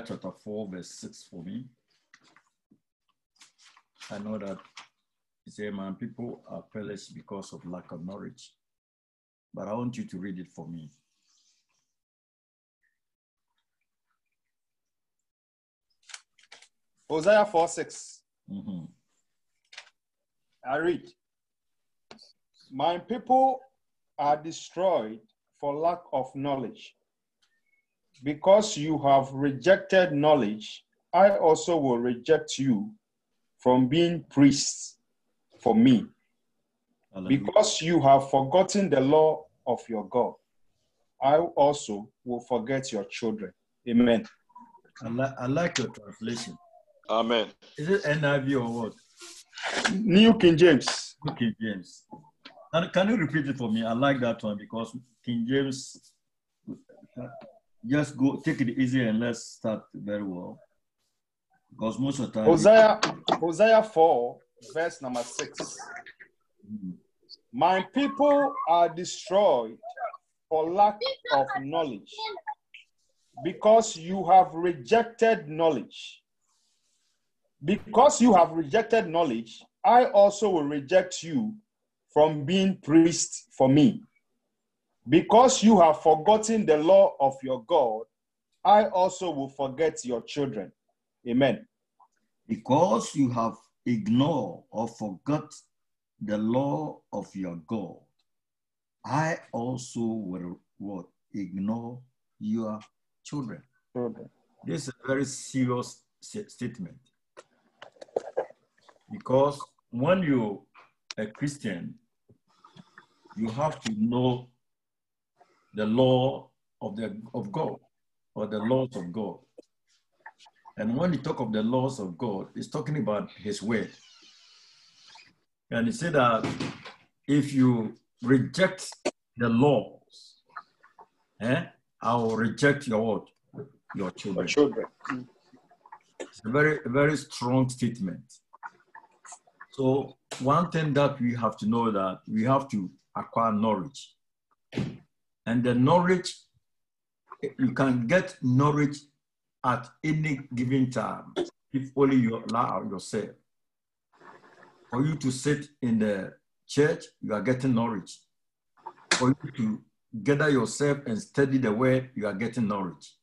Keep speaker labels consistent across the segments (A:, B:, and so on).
A: chapter 4, verse 6 for me. I know that it says, My people are perished because of lack of knowledge. But I want you to read it for me.
B: Hosea 4 6.
A: Mhm.
B: I read, My people are destroyed for lack of knowledge. Because you have rejected knowledge, I also will reject you from being priests for me.
A: Hallelujah.
B: Because you have forgotten the law of your God, I also will forget your children. Amen.
A: I, li- I like your translation.
C: Amen.
A: Is it NIV or what?
B: New King James.
A: New King James. And can you repeat it for me? I like that one because King James. Just go take it easy and let's start very well. Because most of the time,
B: Hosea, Hosea 4, verse number 6.
A: Mhm.
B: My people are destroyed for lack of knowledge, because you have rejected knowledge. Because you have rejected knowledge, I also will reject you from being priest for me. Because you have forgotten the law of your God, I also will forget your children. Amen.
A: because you have ignored or forgot the law of your God, I also will what, ignore your children. This is a very serious statement. Because when you're a Christian, you have to know the law of, the, of God or the laws of God. And when you talk of the laws of God, it's talking about His word. And he said that if you reject the laws, eh, I will reject your? Your children.
B: Children.
A: It's a very, a very strong statement. So one thing that we have to know that we have to acquire knowledge. And the knowledge, you can get knowledge at any given time if only you allow yourself. For you to sit in the church, you are getting knowledge. For you to gather yourself and study the word, you are getting knowledge.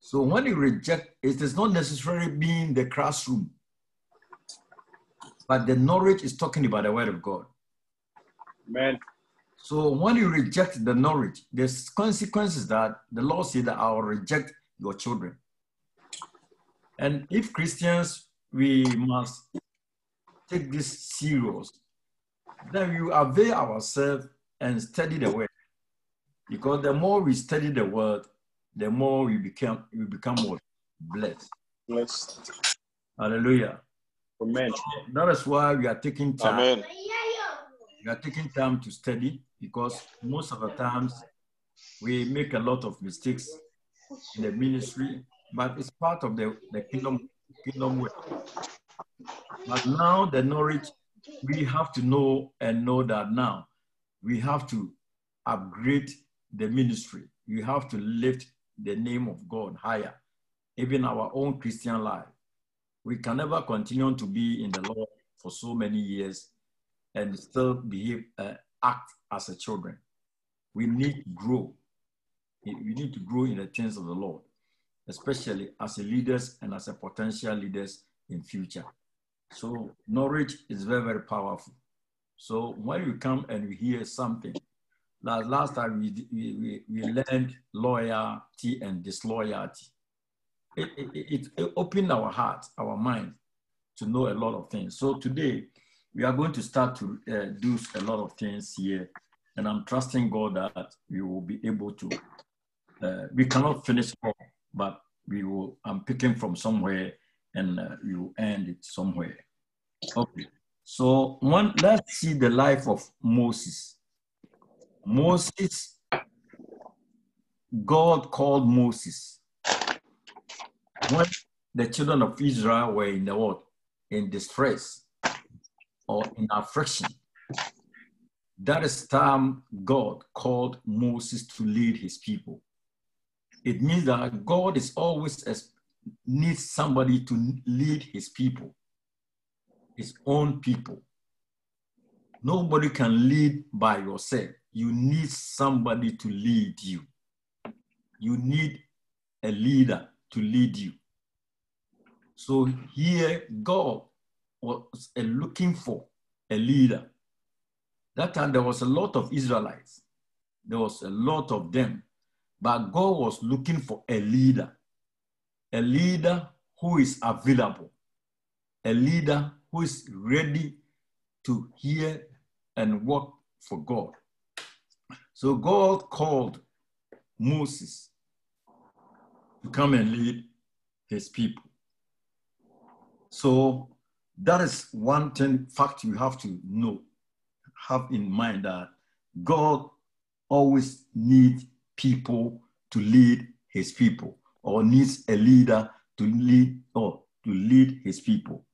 A: So when you reject, it is not necessarily being the classroom, but the knowledge is talking about the word of God.
B: Amen.
A: So when you reject the knowledge, there's consequences that the Lord said that I will reject your children. And if Christians, we must take this serious, then we avail ourselves and study the word. Because the more we study the word, the more we become we become more blessed.
B: Blessed.
A: Hallelujah.
B: Amen.
A: That is why we are taking time.
C: Amen.
A: We are taking time to study because most of the times we make a lot of mistakes in the ministry, but it's part of the, the kingdom kingdom way. But now the knowledge we have to know and know that now we have to upgrade the ministry. We have to lift the name of God higher, even our own Christian life. We can never continue to be in the Lord for so many years and still behave, uh, act as a children. We need to grow. We need to grow in the things of the Lord, especially as leaders and as a potential leaders in future. So knowledge is very, very powerful. So when you come and you hear something, like last time we, we, we learned loyalty and disloyalty. It, it, it, it opened our heart, our mind to know a lot of things. So today, we are going to start to uh, do a lot of things here. And I'm trusting God that we will be able to, uh, we cannot finish all, but we will, I'm picking from somewhere and uh, we will end it somewhere. Okay. So one, let's see the life of Moses. Moses, God called Moses when the children of Israel were in the world In distress or in affliction. That is time God called Moses to lead his people. It means that God is always needs somebody to lead his people, his own people. Nobody can lead by yourself. You need somebody to lead you. You need a leader to lead you. So here, God was looking for a leader. That time there was a lot of Israelites. There was a lot of them. But God was looking for a leader. A leader who is available. A leader who is ready to hear and work for God. So God called Moses to come and lead his people. So that is one thing, fact you have to know, have in mind that God always needs people to lead his people or needs a leader to lead or to lead his people.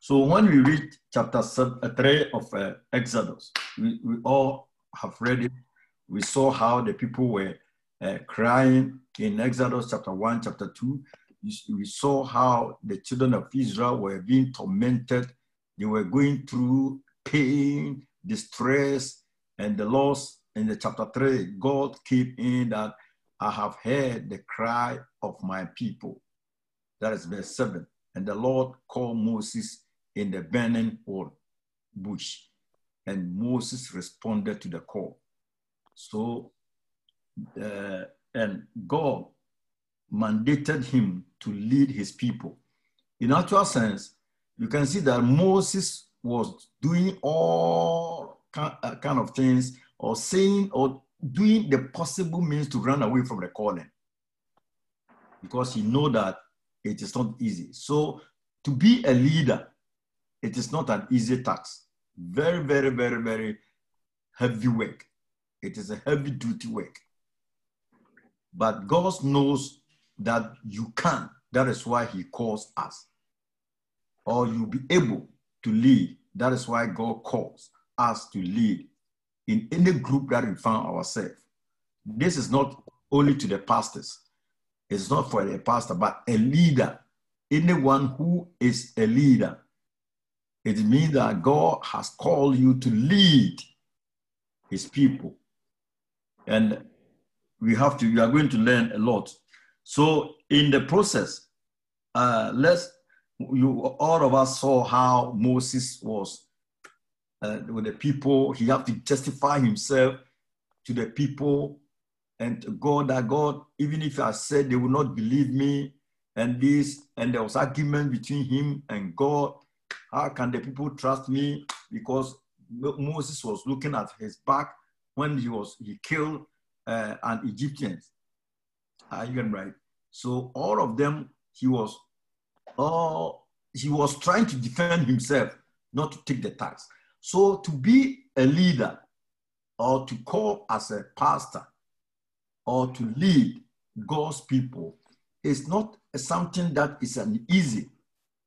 A: So when we read chapter uh, 3 of uh, Exodus, we, we all have read it. We saw how the people were uh, crying in Exodus chapter 1, chapter 2. We saw how the children of Israel were being tormented. They were going through pain, distress, and the loss. In the chapter 3, God keep in that I have heard the cry of my people. That is verse 7. And the Lord called Moses in the burning or bush. And Moses responded to the call. So, uh, and God mandated him to lead his people. In actual sense, you can see that Moses was doing all uh, kind of things or saying or doing the possible means to run away from the calling because he know that it is not easy. So to be a leader, it is not an easy task. Very, very, very, very heavy work. It is a heavy duty work. But God knows that you can. That is why he calls us. Or you'll be able to lead. That is why God calls us to lead in any group that we found ourselves. This is not only to the pastors. It's not for a pastor, but a leader. Anyone who is a leader. It means that God has called you to lead his people. And we have to, we are going to learn a lot. So in the process, uh, let's, you, all of us saw how Moses was uh, with the people. He had to justify himself to the people and God that God, even if I said they will not believe me, and this, and there was argument between him and God. How can the people trust me? Because Moses was looking at his back when he was he killed uh, an Egyptian. Are you right? So all of them, he was, oh, he was trying to defend himself, not to take the tax. So to be a leader or to call as a pastor or to lead God's people is not something that is an easy,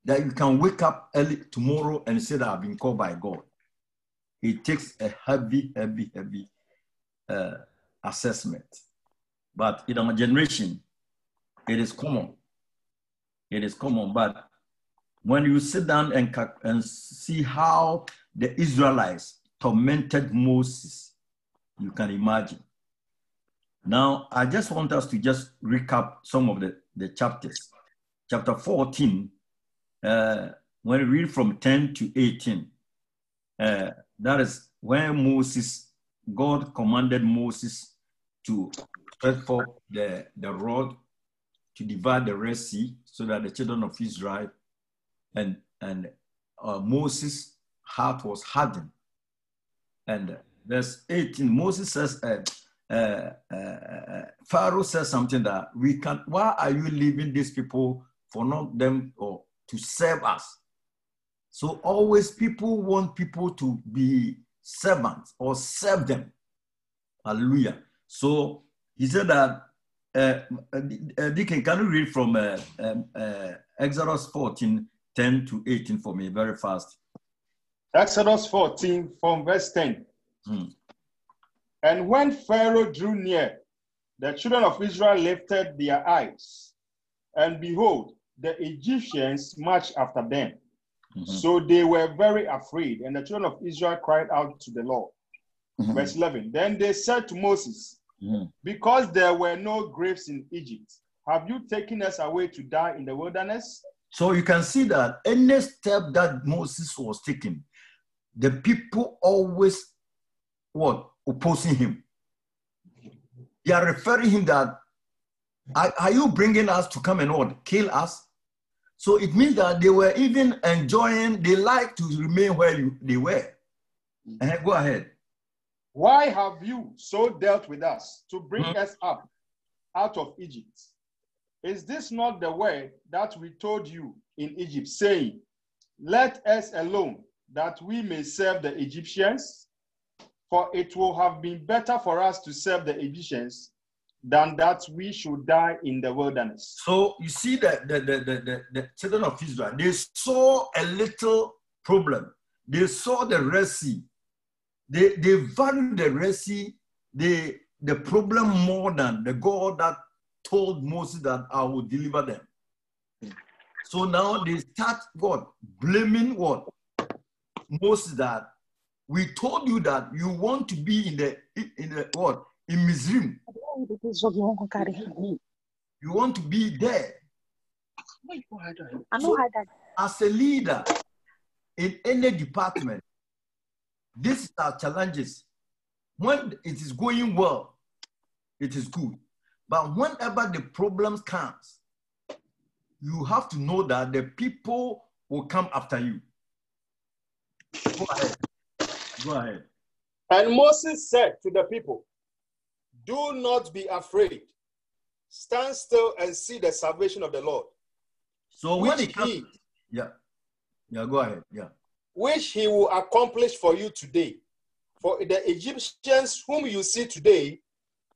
A: that you can wake up early tomorrow and say that I've been called by God. It takes a heavy, heavy, heavy uh, assessment. But in our generation, it is common. It is common. But when you sit down and, and see how the Israelites tormented Moses, you can imagine. Now, I just want us to just recap some of the, the chapters. Chapter 14, uh, when we read from 10 to 18, uh, that is when Moses, God commanded Moses to stretch forth the, the rod to divide the Red Sea so that the children of Israel and, and uh, Moses' heart was hardened. And verse 18, Moses says, uh, uh, uh, uh, Pharaoh says something that we can, why are you leaving these people for not them or to serve us? So always people want people to be servants or serve them. Hallelujah. So he said that, uh, uh, Deacon, can you read from uh, um, uh, Exodus 14, 10 to 18 for me very fast?
B: Exodus 14 from verse 10. Hmm. And when Pharaoh drew near, the children of Israel lifted their eyes, and behold, the Egyptians marched after them.
A: Mhm.
B: So they were very afraid, and the children of Israel cried out to the Lord.
A: Mhm.
B: Verse 11 Then they said to Moses,
A: Mhm.
B: Because there were no graves in Egypt, have you taken us away to die in the wilderness?
A: So you can see that any step that Moses was taking, the people always what opposing him. They are referring him that are, are you bringing us to come and what kill us? So it means that they were even enjoying. They like to remain where you, they were. Eh, go ahead.
B: Why have you so dealt with us to bring
A: Mhm.
B: us up out of Egypt? Is this not the word that we told you in Egypt, saying, Let us alone, that we may serve the Egyptians? For it will have been better for us to serve the Egyptians than that we should die in the wilderness.
A: So you see that the, the, the, the, the children of Israel, they saw a little problem. They saw the Red Sea. They, they valued the Red Sea, the, the problem more than the God that told Moses that I will deliver them. So now they start what? Blaming what? Moses that we told you that you want to be in the in the what? In Mizrim. You want to be there.
C: I know how that.
A: as a leader in any department, these are challenges. When it is going well, it is good. But whenever the problems comes, you have to know that the people will come after you. Go ahead. Go ahead.
B: And Moses said to the people, Do not be afraid. Stand still and see the salvation of the Lord,
A: So when it comes,
B: he,
A: yeah, yeah, go ahead. Yeah.
B: Which he will accomplish for you today. For the Egyptians whom you see today,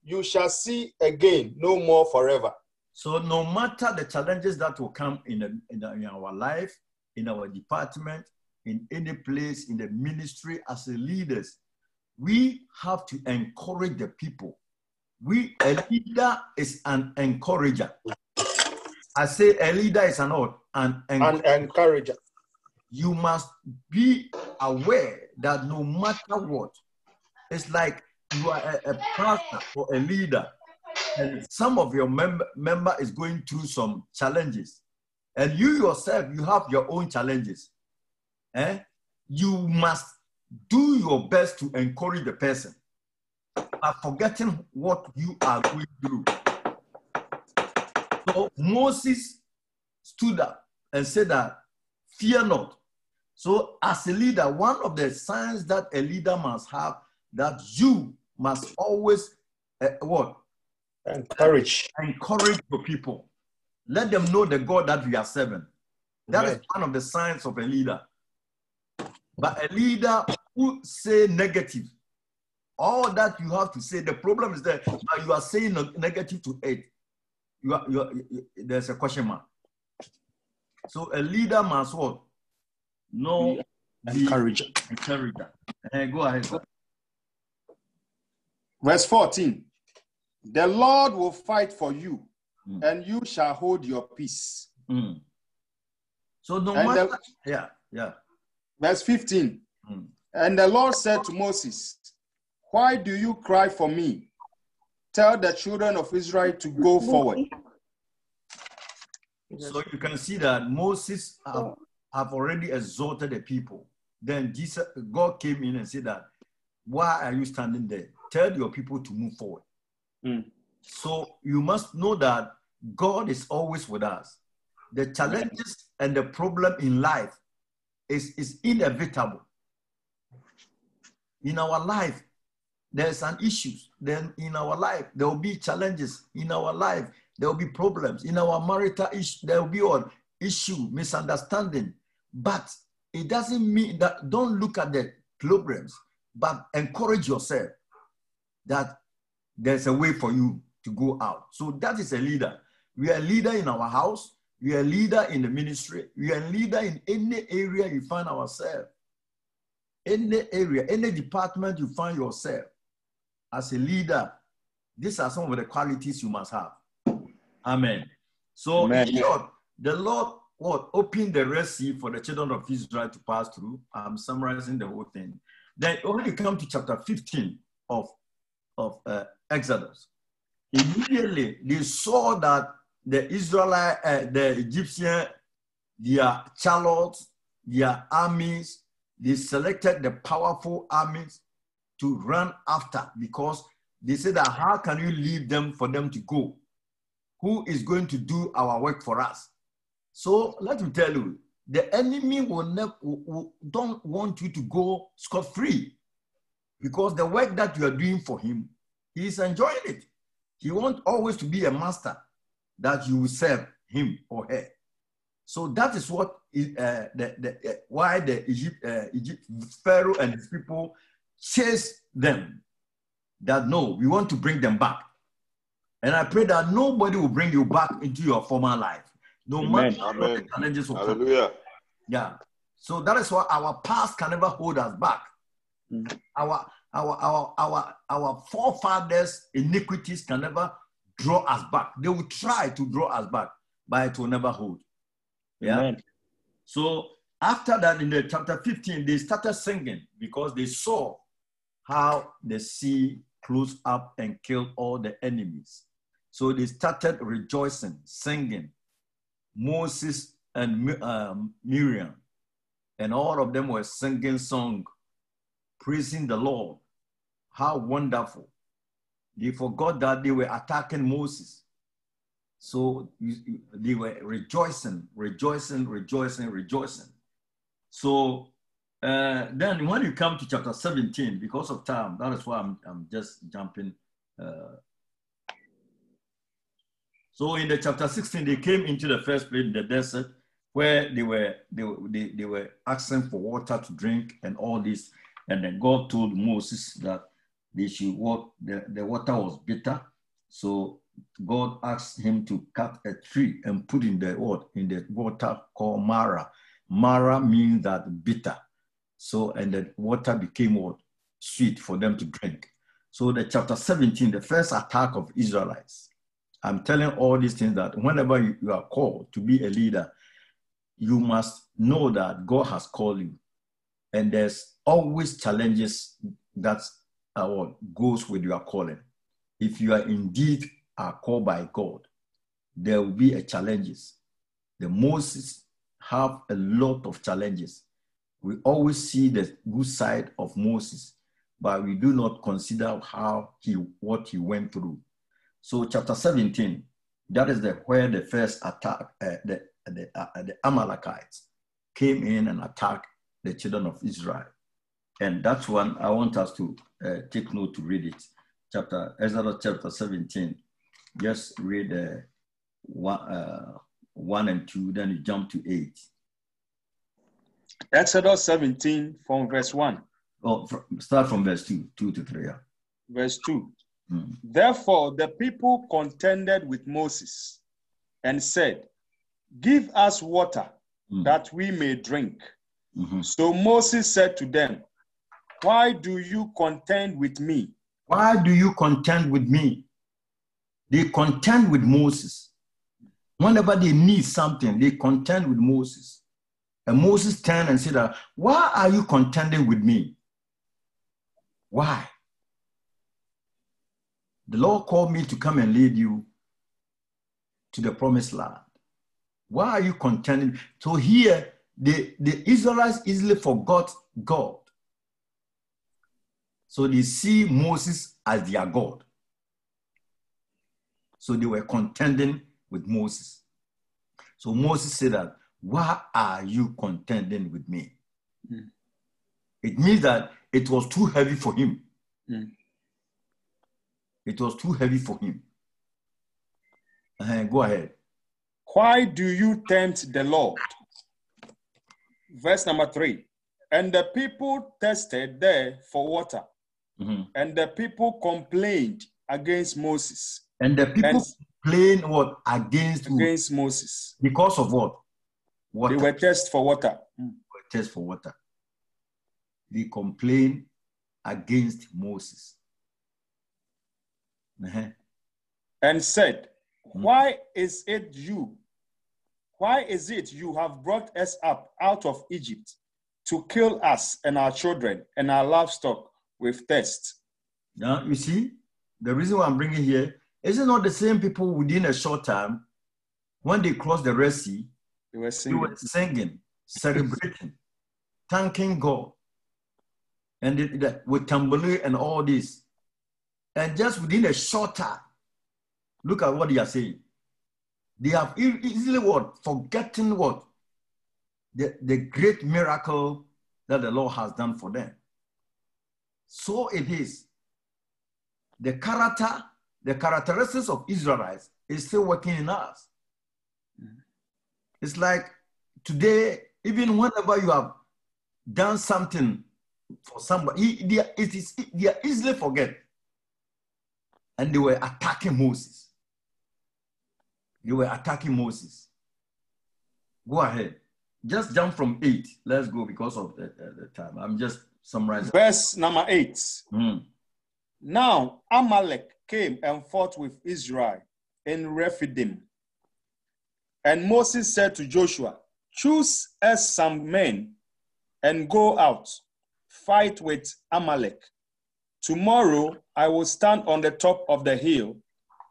B: you shall see again no more forever.
A: So no matter the challenges that will come in, the, in, the- in our life, in our department, in any place, in the ministry, as leaders, we have to encourage the people. We a leader is an encourager. I say a leader is an? An encourager.
B: And encourager.
A: You must be aware that no matter what, it's like you are a, a pastor or a leader, and some of your member, member is going through some challenges, and you yourself, you have your own challenges. Eh? You must do your best to encourage the person, but forgetting what you are going through. So Moses stood up and said that, fear not. So as a leader, one of the signs that a leader must have that you must always uh, what
B: Encourage.
A: encourage your people. Let them know the God that we are serving. That is
B: Amen.
A: one of the signs of a leader. But a leader who say negative, all that you have to say, the problem is that you are saying negative to it. You are, you are, there's a question mark. So a leader must what? Know the
B: Encourager.
A: encourager. Eh, go ahead.
B: Verse 14 The Lord will fight for you,
A: Mm.
B: and you shall hold your peace.
A: Mm. So no
B: And
A: matter,
B: the-
A: yeah, yeah.
B: Verse 15
A: Mm.
B: And the Lord said to Moses, Why do you cry for me? Tell the children of Israel to go forward.
A: So you can see that Moses have, already exalted the people. Then Jesus, God came in and said that, why are you standing there? Tell your people to move forward.
B: Mm.
A: So you must know that God is always with us. The challenges and the problem in life is, is inevitable. In our life, there's an issue. Then in our life, there will be challenges. In our life, there will be problems. In our marital issue, there will be an issue, misunderstanding. But it doesn't mean that don't look at the problems, but encourage yourself that there's a way for you to go out. So that is a leader. We are a leader in our house. We are a leader in the ministry. We are a leader in any area you find ourselves. Any area, any department you find yourself as a leader, these are some of the qualities you must have. Amen. So,
B: Amen.
A: in short, the Lord what opened the Red Sea for the children of Israel to pass through. I'm summarizing the whole thing. Then when you come to chapter 15 of, of uh, Exodus, immediately they saw that the Israelite, uh, the Egyptian, their chariots, their armies, they selected the powerful armies to run after because they said that how can you leave them for them to go? Who is going to do our work for us? So let me tell you, the enemy will never don't want you to go scot free because the work that you are doing for him, he is enjoying it. He wants always to be a master that you will serve him or her. So that is what uh, the, the, uh, why the Egypt, uh, Egypt, Pharaoh and his people chase them. That no, we want to bring them back. And I pray that nobody will bring you back into your former life. No
B: Amen.
A: matter what the challenges will come.
D: Hallelujah.
A: Yeah. So that is why our past can never hold us back.
B: Mm.
A: Our, our, our, our, our forefathers' iniquities can never draw us back. They will try to draw us back, but it will never hold. Yeah.
B: Amen.
A: So after that, in the chapter 15, they started singing because they saw how the sea closed up and killed all the enemies. So they started rejoicing, singing. Moses and um, Miriam, and all of them were singing song, praising the Lord. How wonderful! They forgot that they were attacking Moses. So they were rejoicing, rejoicing, rejoicing, rejoicing. So uh, then when you come to chapter 17, because of time, that is why I'm, I'm just jumping. Uh, so in the chapter 16, they came into the first place in the desert where they were they, they, they were asking for water to drink and all this. And then God told Moses that they should walk, the, the water was bitter. So God asked him to cut a tree and put in the what in the water called Marah. Marah means that bitter. So and the water became what sweet for them to drink. So the chapter 17, the first attack of Israelites. I'm telling all these things that whenever you, are called to be a leader, you must know that God has called you. And there's always challenges that what goes with your calling. If you are indeed are called by God, there will be a challenges. The Moses have a lot of challenges. We always see the good side of Moses, but we do not consider how he what he went through. So chapter 17, that is the where the first attack, uh, the, the, uh, the Amalekites came in and attacked the children of Israel. And that's one I want us to uh, take note to read it. Chapter Exodus chapter 17. Just read uh, one, uh, one and two, then you jump to eight.
B: Exodus 17 from verse 1,
A: Oh, start from verse two, two to three. Yeah.
B: verse 2.
A: Mm.
B: Therefore, the people contended with Moses and said, Give us water
A: Mm.
B: that we may drink.
A: Mhm.
B: So Moses said to them, Why do you contend with me?
A: Why do you contend with me? They contend with Moses. Whenever they need something, they contend with Moses. And Moses turned and said, Why are you contending with me? Why? The Lord called me to come and lead you to the promised land. Why are you contending? So here, the, the Israelites easily forgot God. So they see Moses as their God. So they were contending with Moses. So Moses said that, why are you contending with me?
B: Mm.
A: It means that it was too heavy for him.
B: Mm.
A: It was too heavy for him. Uh, go ahead.
B: Why do you tempt the Lord? Verse number 3. And the people tested there for water,
A: Mhm.
B: and the people complained against Moses.
A: And the people
B: And-
A: complain what against who?
B: Against Moses.
A: because of what? Water.
B: They were tested for water. Mm.
A: test for water. They complained against Moses. Uh-huh.
B: and said, Why is it you Why is it you have brought us up out of Egypt to kill us and our children and our livestock with thirst?
A: Now, you see, the reason why I'm bringing here is it not the same people within a short time when they crossed the Red Sea,
B: They were
A: they
B: singing.
A: were singing, celebrating, thanking God, and with tambourine and all this. And just within a short time, look at what they are saying. They have easily what? Forgetting what? The, the great miracle that the Lord has done for them. So it is. The character, the characteristics of Israelites is still working in us. It's like today, even whenever you have done something for somebody, they, it is, they easily forget. And they were attacking Moses. They were attacking Moses. Go ahead. Just jump from eight. Let's go because of the, the- the time. I'm just summarizing.
B: Verse number eight.
A: Mm.
B: Now Amalek came and fought with Israel in Rephidim. And Moses said to Joshua, Choose us some men and go out, fight with Amalek. Tomorrow I will stand on the top of the hill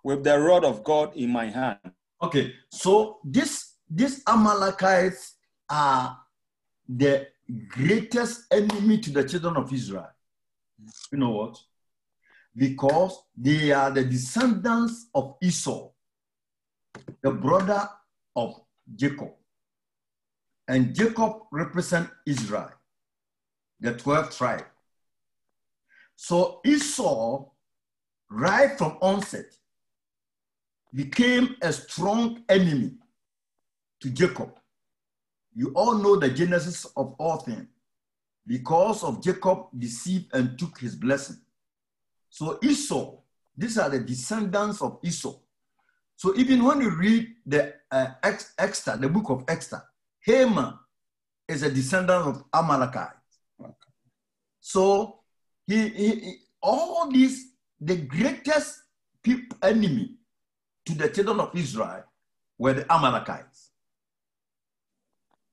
B: with the rod of God in my hand.
A: Okay, so this these Amalekites are the greatest enemy to the children of Israel. You know what? Because they are the descendants of Esau, the brother of Jacob. And Jacob represent Israel, the 12th tribe. So Esau, right from onset, became a strong enemy to Jacob. You all know the genesis of all things. Because of Jacob deceived and took his blessing. So Esau, these are the descendants of Esau. So even when you read the uh, Ex- the book of Esther, Haman is a descendant of Amalekite. So he, he, he- all these, the greatest enemy to the children of Israel were the Amalekites.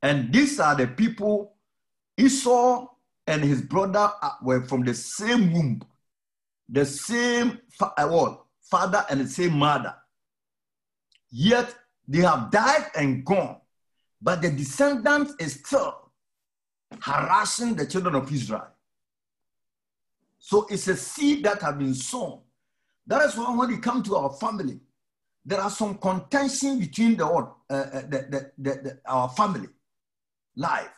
A: And these are the people Esau and his brother uh, were from the same womb, the same fa- uh, what, father and the same mother. Yet they have died and gone, but the descendants is still harassing the children of Israel. So it's a seed that have been sown. That is why when it come to our family, there are some contention between the, uh, uh, the, the, the- our family life.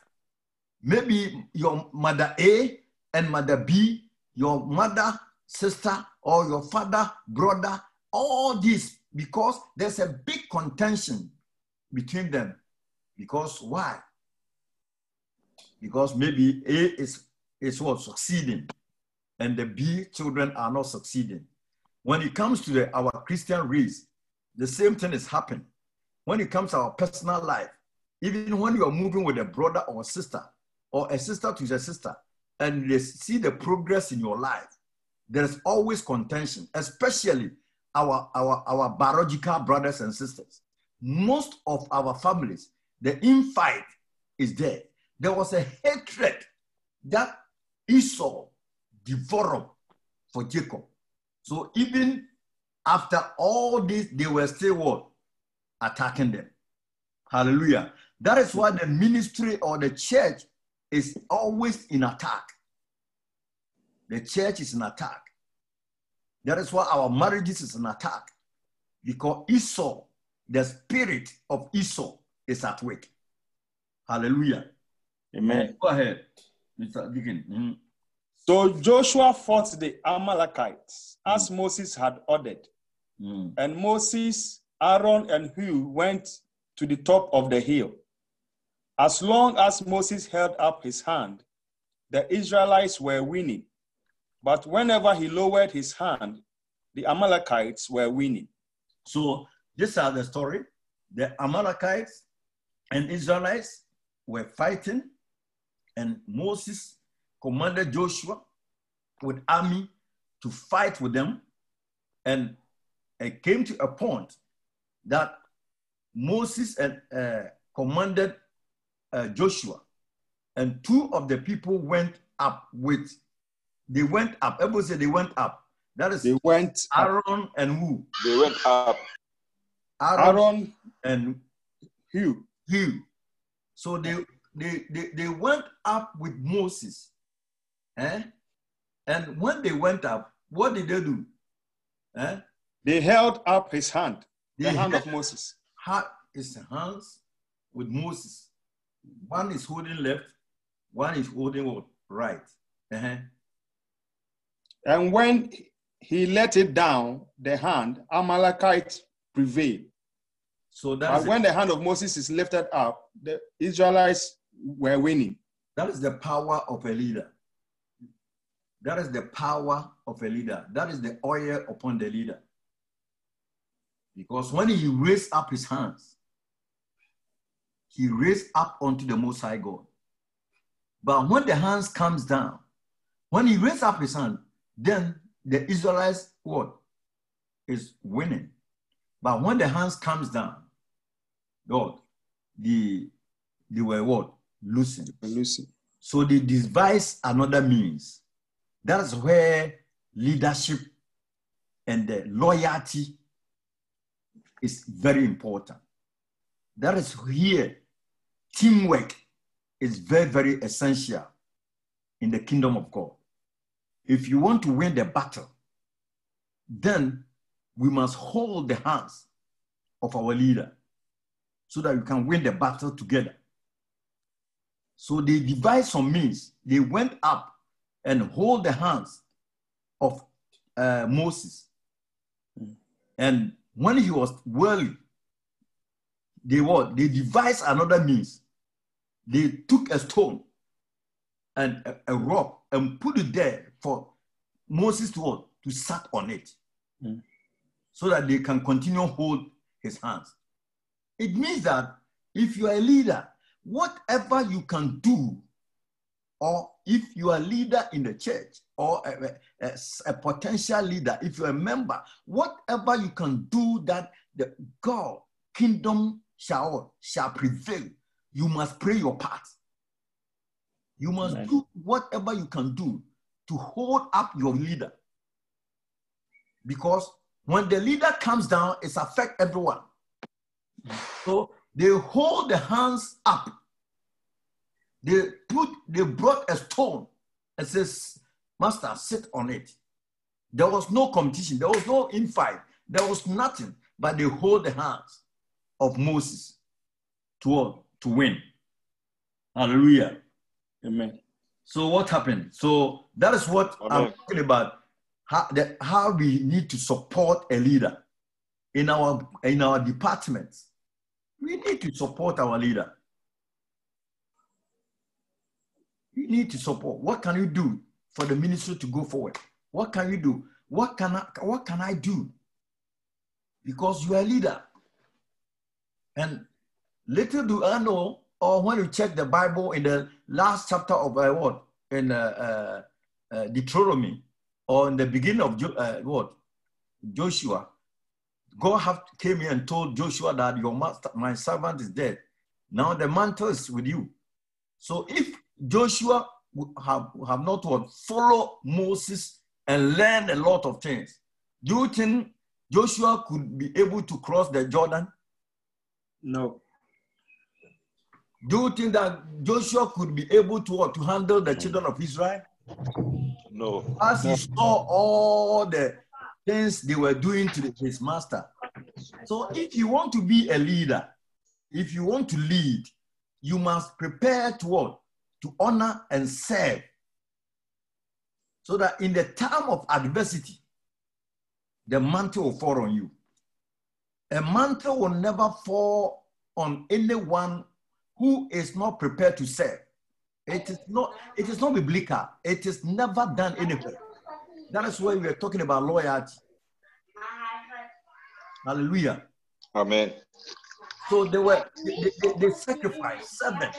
A: Maybe your mother A and mother B, your mother, sister, or your father, brother, all this because there's a big contention between them. Because why? Because maybe A is, is what succeeding and the B children are not succeeding. When it comes to the, our Christian race, the same thing is happening. When it comes to our personal life, even when you are moving with a brother or sister, or a sister to a sister, and they see the progress in your life, there's always contention, especially our, our, our biological brothers and sisters. Most of our families, the infight is there. There was a hatred that Esau developed for Jacob. So even after all this, they were still what? Attacking them. Hallelujah. That is why the ministry or the church is always in attack. The church is in attack. That is why our marriages is in attack. Because Esau, the spirit of Esau is at work. Hallelujah.
B: Amen.
A: Go ahead, Mr. Deacon. Mhm.
B: So Joshua fought the Amalekites as Moses had ordered.
A: Mhm.
B: And Moses, Aaron, and Hur went to the top of the hill. As long as Moses held up his hand, the Israelites were winning. But whenever he lowered his hand, the Amalekites were winning.
A: So these are the story. The Amalekites and Israelites were fighting, and Moses commanded Joshua with army to fight with them. And it came to a point that Moses and uh, commanded uh, Joshua, and two of the people went up with. They went up. Everybody said they went up. That is
B: They went up.
A: Aaron and who?
D: They went up.
A: Aaron,
B: Aaron,
A: and
B: Hur.
A: Hur. So they, they, they, they went up with Moses. Eh? And when they went up, what did they do? Eh?
B: They held up his hand, the hand of Moses.
A: had his hands with Moses. One is holding left, one is holding right. Uh-huh.
B: And when he let it down, the hand, Amalekite prevailed.
A: So that
B: when the hand of Moses is lifted up, the Israelites were winning.
A: that is the power of a leader. That is the power of a leader. That is the oil upon the leader. Because when he raised up his hands, he raised up unto the Most High God. But when the hands comes down, when he raised up his hand, then the Israelites what is winning. But when the hands comes down, God, the they were what losing.
B: Lucy.
A: So they devise another means. That's where leadership and the loyalty is very important. That is here teamwork is very, very essential in the kingdom of God. If you want to win the battle, then we must hold the hands of our leader so that we can win the battle together. So they devised some means. They went up and hold the hands of uh, Moses. And when he was weary, they what? They devised another means. They took a stone and a, a rock and put it there for Moses to what? To sat on it.
B: Mm.
A: So that they can continue hold his hands. It means that if you are a leader, whatever you can do, or if you are a leader in the church or a, a- a potential leader, if you're a member, whatever you can do that the God kingdom shall shall prevail, you must play your part. You must
B: Amen.
A: do whatever you can do to hold up your leader. Because when the leader comes down, it affects everyone. So they hold the hands up. They put, they brought a stone and says, Master, sit on it. There was no competition, there was no infight, there was nothing, but they hold the hands of Moses to, to win. Hallelujah.
B: Amen.
A: So what happened? So that is what oh,
D: I'm
A: talking about. How, the, how we need to support a leader in our in our departments. We need to support our leader. You need to support. What can you do for the ministry to go forward? What can you do? What can I, what can I do? Because you are a leader. And little do I know, or when you check the Bible in the last chapter of uh, what in uh, uh, uh, Deuteronomy, or in the beginning of uh, what Joshua, God have came here and told Joshua that your master, my servant is dead. Now the mantle is with you. So if Joshua would have, have not what follow Moses and learn a lot of things, do you think Joshua could be able to cross the Jordan?
B: No.
A: Do you think that Joshua could be able to, what, to handle the children of Israel?
D: No.
A: As he saw all the things they were doing to the- his master. So if you want to be a leader, if you want to lead, you must prepare to what? To honor and serve. So that in the time of adversity, the mantle will fall on you. A mantle will never fall on anyone who is not prepared to serve. It is not, it is not biblical. It is never done anywhere. That is why we are talking about loyalty. Hallelujah.
D: Amen.
A: So they were they, they, they sacrificed seven.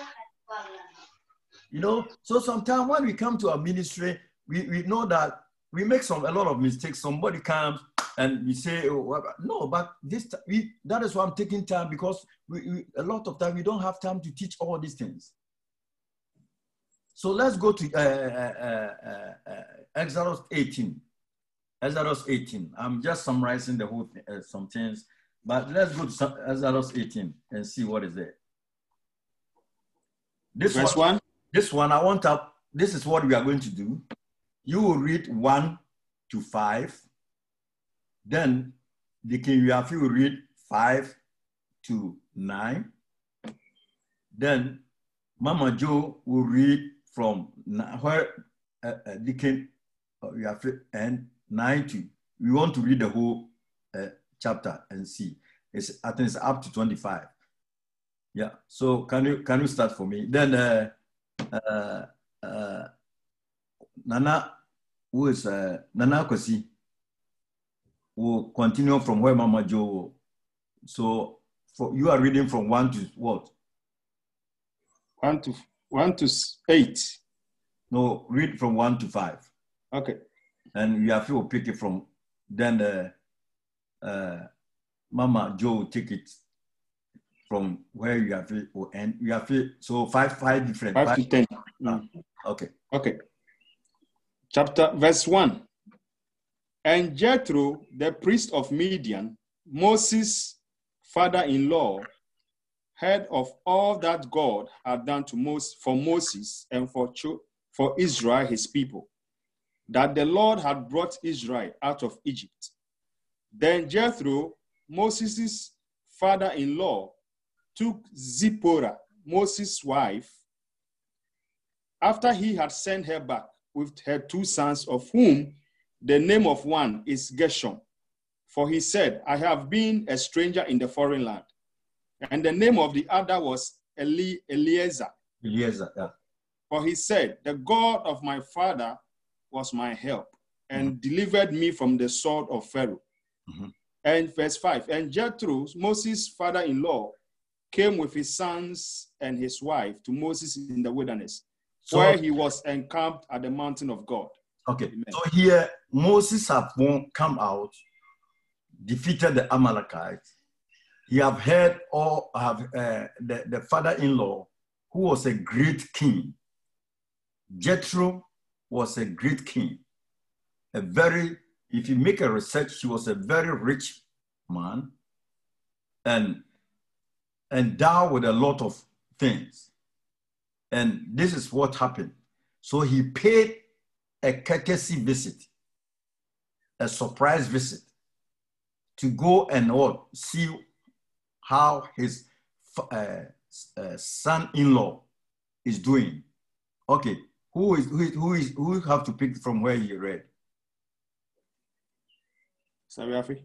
A: You know, so sometimes when we come to our ministry, we, we know that we make some a lot of mistakes. Somebody comes, and we say, oh, no, but this we, that is why I'm taking time because we, we, a lot of time we don't have time to teach all these things. So let's go to uh, uh, uh, uh, Exodus 18. Exodus 18. I'm just summarizing the whole thing, uh, some things, but let's go to Exodus 18 and see what is there. This
B: Verse
A: one,
B: 1.
A: This one I want up. This is what we are going to do. You will read one to five. Then the King Yafi will read five to nine. Then Mama Joe will read from where uh, uh, the King and nine to. We want to read the whole uh, chapter and see. It's I think it's up to twenty-five. Yeah. So can you can you start for me? Then uh, uh, uh, Nana, who is uh, Nana Kwasi, will continue from where Mama Joe. So for, you are reading from one to what?
B: 1 to 1 to 8.
A: No, read from one to five,
B: Okay.
A: and you have to pick it from. Then uh, uh, Mama Joe will take it from where you have it will end. You have it. So five, five different.
B: 5 to 10. Mm.
A: Okay.
B: Okay. Chapter verse 1. And Jethro, the priest of Midian, Moses' father in law, heard of all that God had done to Moses, for Moses and for, cho- for Israel, his people, that the Lord had brought Israel out of Egypt. Then Jethro, Moses' father in law, took Zipporah, Moses' wife, after he had sent her back with her two sons, of whom the name of one is Gershom. For he said, I have been a stranger in the foreign land. And the name of the other was Eli- Eliezer.
A: Eliezer. Yeah.
B: For he said, The God of my father was my help and delivered me from the sword of Pharaoh.
A: Mhm.
B: And verse 5 And Jethro, Moses' father in law, came with his sons and his wife to Moses in the wilderness,
A: So
B: where he was encamped at the mountain of God.
A: Okay,
B: Amen.
A: so here Moses have come out, defeated the Amalekites. He have heard all have uh, the, the father-in-law who was a great king. Jethro was a great king, a very. If you make a research, he was a very rich man, and endowed with a lot of things. And this is what happened. So he paid a courtesy visit, a surprise visit, to go and what see how his uh, uh, son-in-law is doing. Okay, who is who is who is who have to pick from where you read?
B: Sarafi?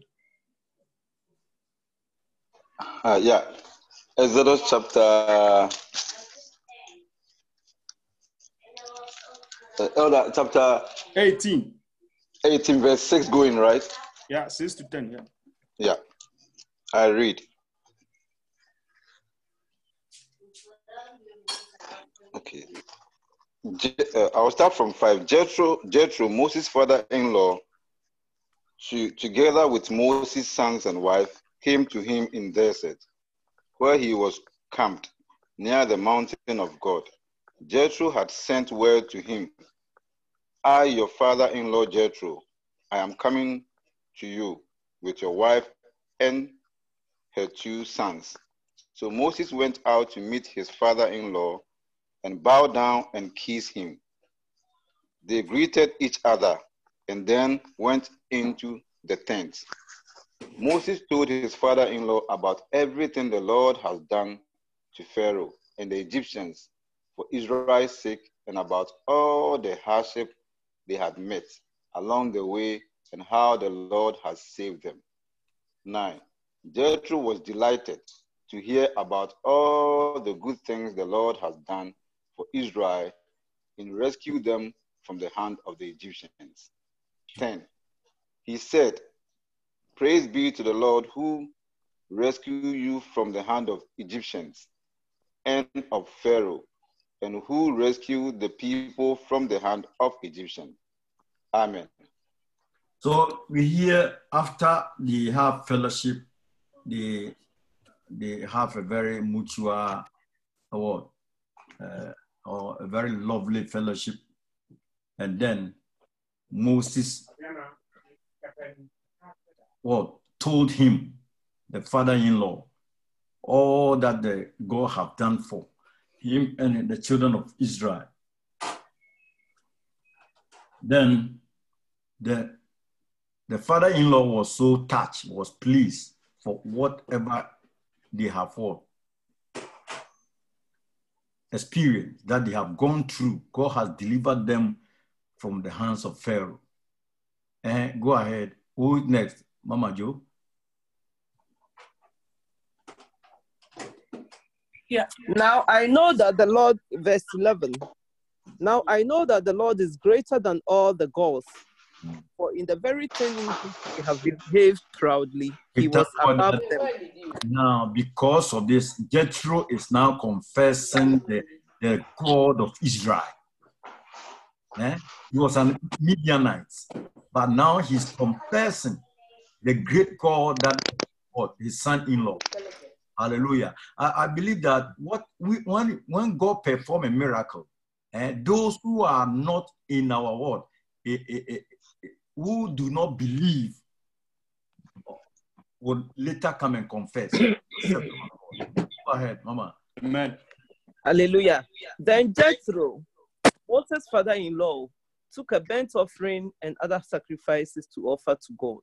D: Uh, yeah. Exodus chapter uh, Elder chapter
B: 18.
D: 18, verse 6 going, right?
B: Yeah, 6 to 10. Yeah.
D: Yeah. I read. Okay. Uh, I'll start from 5. Jethro, Jethro Moses' father-in-law, to, together with Moses' sons and wife, came to him in desert, where he was camped near the mountain of God. Jethro had sent word to him, I, your father-in-law Jethro, I am coming to you with your wife and her two sons. So Moses went out to meet his father-in-law and bowed down and kissed him. They greeted each other and then went into the tent. Moses told his father-in-law about everything the Lord has done to Pharaoh and the Egyptians for Israel's sake and about all the hardship they had met along the way and how the Lord has saved them. 9. Jethro was delighted to hear about all the good things the Lord has done for Israel in rescue them from the hand of the Egyptians. 10. He said, Praise be to the Lord who rescued you from the hand of Egyptians and of Pharaoh, and who rescued the people from the hand of Egyptians. Amen.
A: So we hear after they have fellowship, they they have a very mutual what uh, or a very lovely fellowship, and then Moses what told him, the father-in-law, all that the God have done for him and the children of Israel. Then the, the father-in-law was so touched, was pleased for whatever they have for experience that they have gone through. God has delivered them from the hands of Pharaoh. And go ahead. Who next? Mama Joe.
E: Yeah. Now I know that the Lord, verse 11. Now I know that the Lord is greater than all the gods. For in the very thing in which he have behaved proudly, he was above them.
A: Now, because of this, Jethro is now confessing the, the God of Israel. Eh? He was an Midianite, but now he's confessing the great God that what his son-in-law. Hallelujah. I, I believe that what we when when God perform a miracle, and eh, those who are not in our world, eh, eh, who do not believe, will later come and confess. Go ahead, Mama.
B: Amen.
E: Hallelujah. Then Jethro, Moses' father-in-law, took a burnt offering and other sacrifices to offer to God.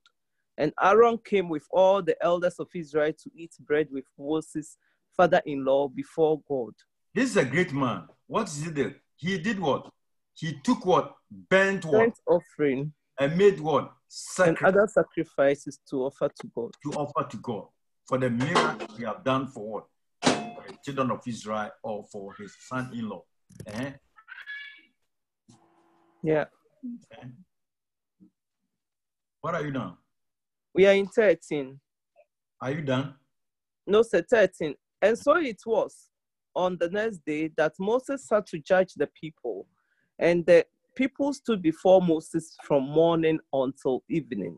E: And Aaron came with all the elders of Israel to eat bread with Moses' father in law before God.
A: This is a great man. What did he do? He did what? He took what? Burnt what?
E: Burnt offering.
A: And made what?
E: and other sacrifices to offer to God.
A: To offer to God. For the miracle he have done for what? For the children of Israel or for his son in law. Eh?
E: Yeah.
A: Eh? What are you doing?
E: We are in 13.
A: Are you done?
E: No, sir, 13. And so it was on the next day that Moses sat to judge the people, and the people stood before Moses from morning until evening.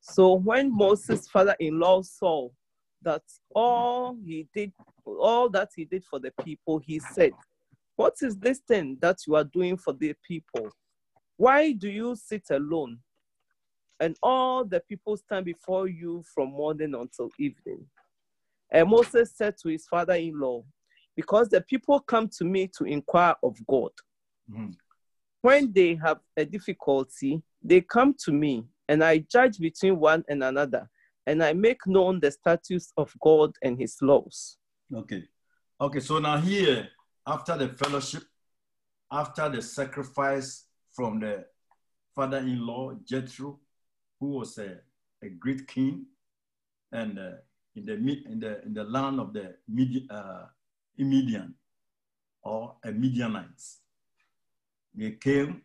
E: So when Moses' father-in-law saw that all he did, all that he did for the people, he said, What is this thing that you are doing for the people? Why do you sit alone? And all the people stand before you from morning until evening. And Moses said to his father in law, Because the people come to me to inquire of God. Mm-hmm. When they have a difficulty, they come to me, and I judge between one and another, and I make known the statutes of God and his laws.
A: Okay. Okay, so now here, after the fellowship, after the sacrifice from the father in law, Jethro, who was a, a great king and uh, in, the, in, the, in the land of the Midi, uh, Midian or a Midianites. They came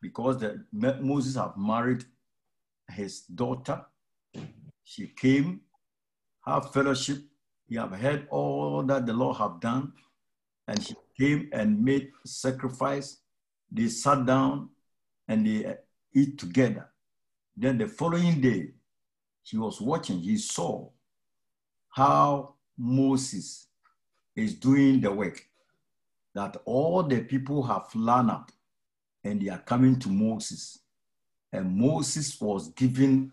A: because the, Moses had married his daughter. She came, have fellowship. He have heard all that the Lord have done. And she came and made sacrifice. They sat down and they uh, eat together. Then the following day, he was watching, he saw how Moses is doing the work that all the people have learned up and they are coming to Moses. And Moses was given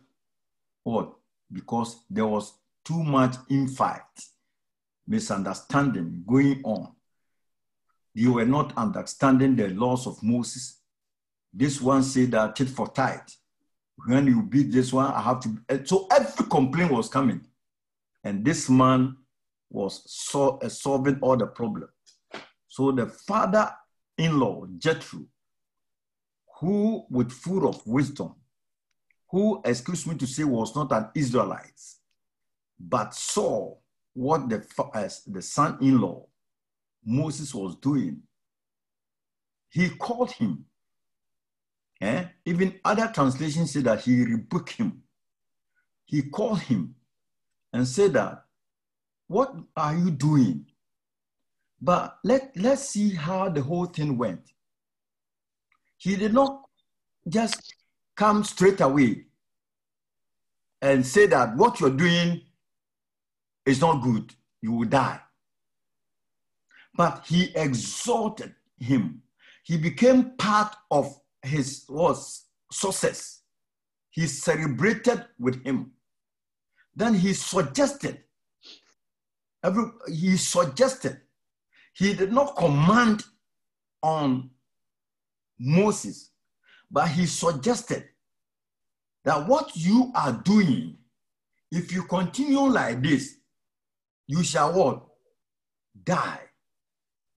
A: what? Because there was too much infight, misunderstanding going on. They were not understanding the laws of Moses. This one said that tit for tat when you beat this one, I have to. So every complaint was coming. And this man was so, uh, solving all the problem. So the father in law, Jethro, who with full of wisdom, who, excuse me to say, was not an Israelite, but saw what the, uh, the son in law, Moses, was doing, he called him Eh? Even other translations say that he rebuked him. He called him and said that, what are you doing? But let, let's see how the whole thing went. He did not just come straight away and say that what you're doing is not good, you will die. But he exalted him. He became part of his was success. He celebrated with him. Then he suggested, every, he suggested, he did not command on Moses, but he suggested that what you are doing, if you continue like this, you shall what? Die.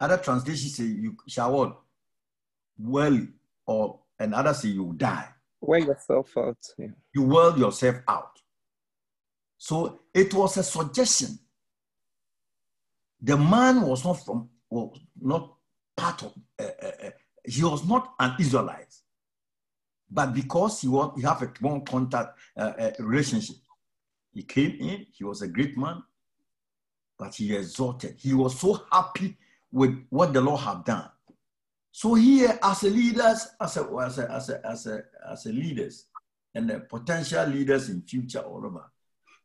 A: Other translations say you shall what? Well, or another say you die.
E: Wear yourself out. Yeah.
A: You wear yourself out. So it was a suggestion. The man was not from, was not part of, uh, uh, he was not an Israelite. But because he, was, he have a one contact uh, relationship, he came in, he was a great man, but he exalted. He was so happy with what the Lord have done. So here, as a leaders, as a, as a, as a, as a, as a leaders, and the potential leaders in future all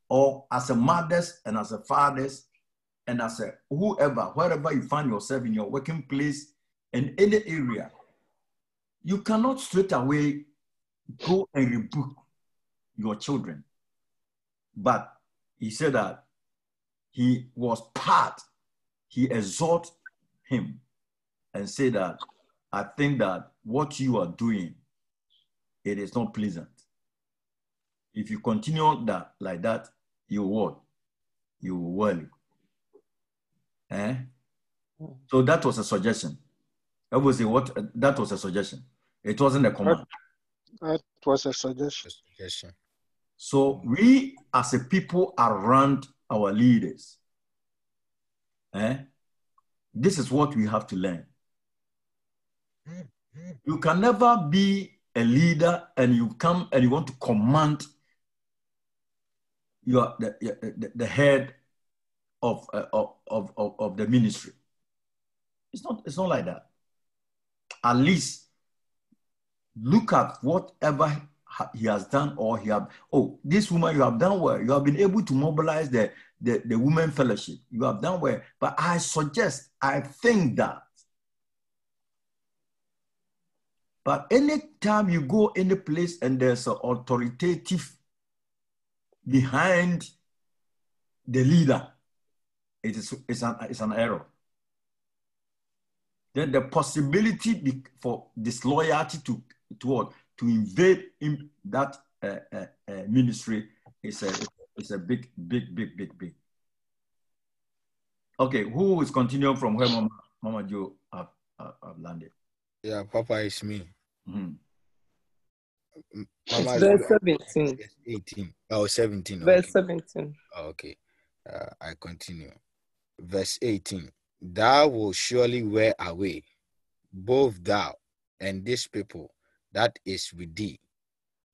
A: or as a mothers and as a fathers, and as a whoever, wherever you find yourself in your working place, in any area, you cannot straight away go and rebuke your children. But he said that he was part, he exhort him and said that I think that what you are doing, it is not pleasant. If you continue that like that, you what? You will worry. Eh? So that was a suggestion. Obviously, what that was a suggestion. It wasn't a command.
F: That was a suggestion.
G: Suggestion.
A: So we as a people around our leaders, eh, this is what we have to learn. You can never be a leader and you come and you want to command your the, the, the head of, uh, of, of, of the ministry. It's not, it's not like that. At least look at whatever he has done or he have oh this woman you have done well you have been able to mobilize the the, the women fellowship you have done well but i suggest i think that but anytime you go any place and there's an authoritative behind the leader it is it's an, it's an error then the possibility for disloyalty to to to invade in that uh, uh, uh, ministry is a is a big big big big big. Okay, who is continuing from where Mama Mama Joe have, have, landed?
G: Yeah, Papa is me.
A: Mhm.
G: Mama,
E: Verse
G: you-
E: 17.
G: verse 18. Oh, 17.
E: Verse
G: okay.
E: 17.
G: Oh, okay. Uh, I continue. Verse 18. Thou wilt surely wear away, both thou and this people that is with thee,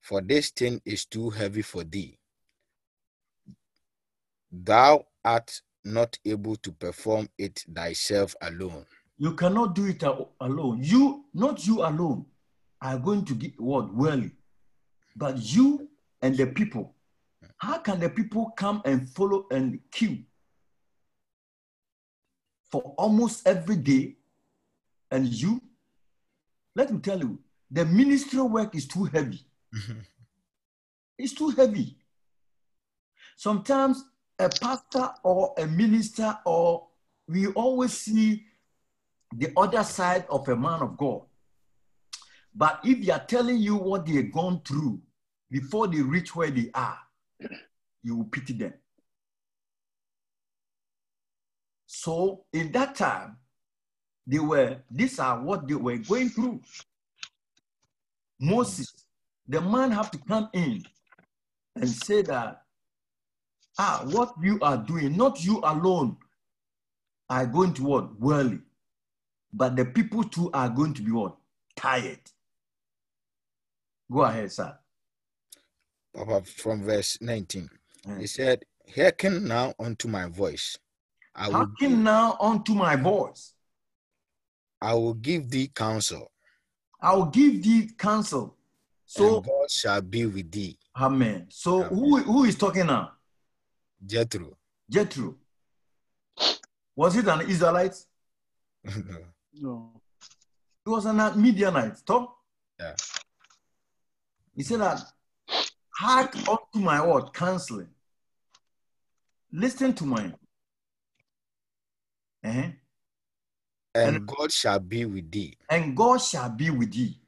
G: for this thing is too heavy for thee. Thou art not able to perform it thyself alone.
A: You cannot do it alone. You, not you alone, are going to get what well, but you and the people. How can the people come and follow and queue for almost every day? And you, let me tell you, the ministerial work is too heavy. It's too heavy. Sometimes a pastor or a minister, or we always see the other side of a man of God. But if they are telling you what they've gone through before they reach where they are, you will pity them. So in that time, they were, these are what they were going through. Moses, the man have to come in and say that, ah, what you are doing, not you alone are going to what? Worldly. But the people too are going to be what? Tired. Go ahead, sir.
G: Papa, from verse 19.
A: Mm.
G: He said, Hearken now unto my voice. I will,
A: Hearken now unto my voice.
G: I will give thee counsel.
A: I will give thee counsel. So,
G: and God shall be with thee.
A: Amen. So, who, who is talking now?
G: Jethro.
A: Jethro. Was it an Israelite?
F: No.
A: He was an Midianite. Tom?
G: Yeah.
A: He said that, heark unto my word, counseling. Listen to mine. Uh-huh.
G: and God shall be with thee.
A: And God shall be with thee.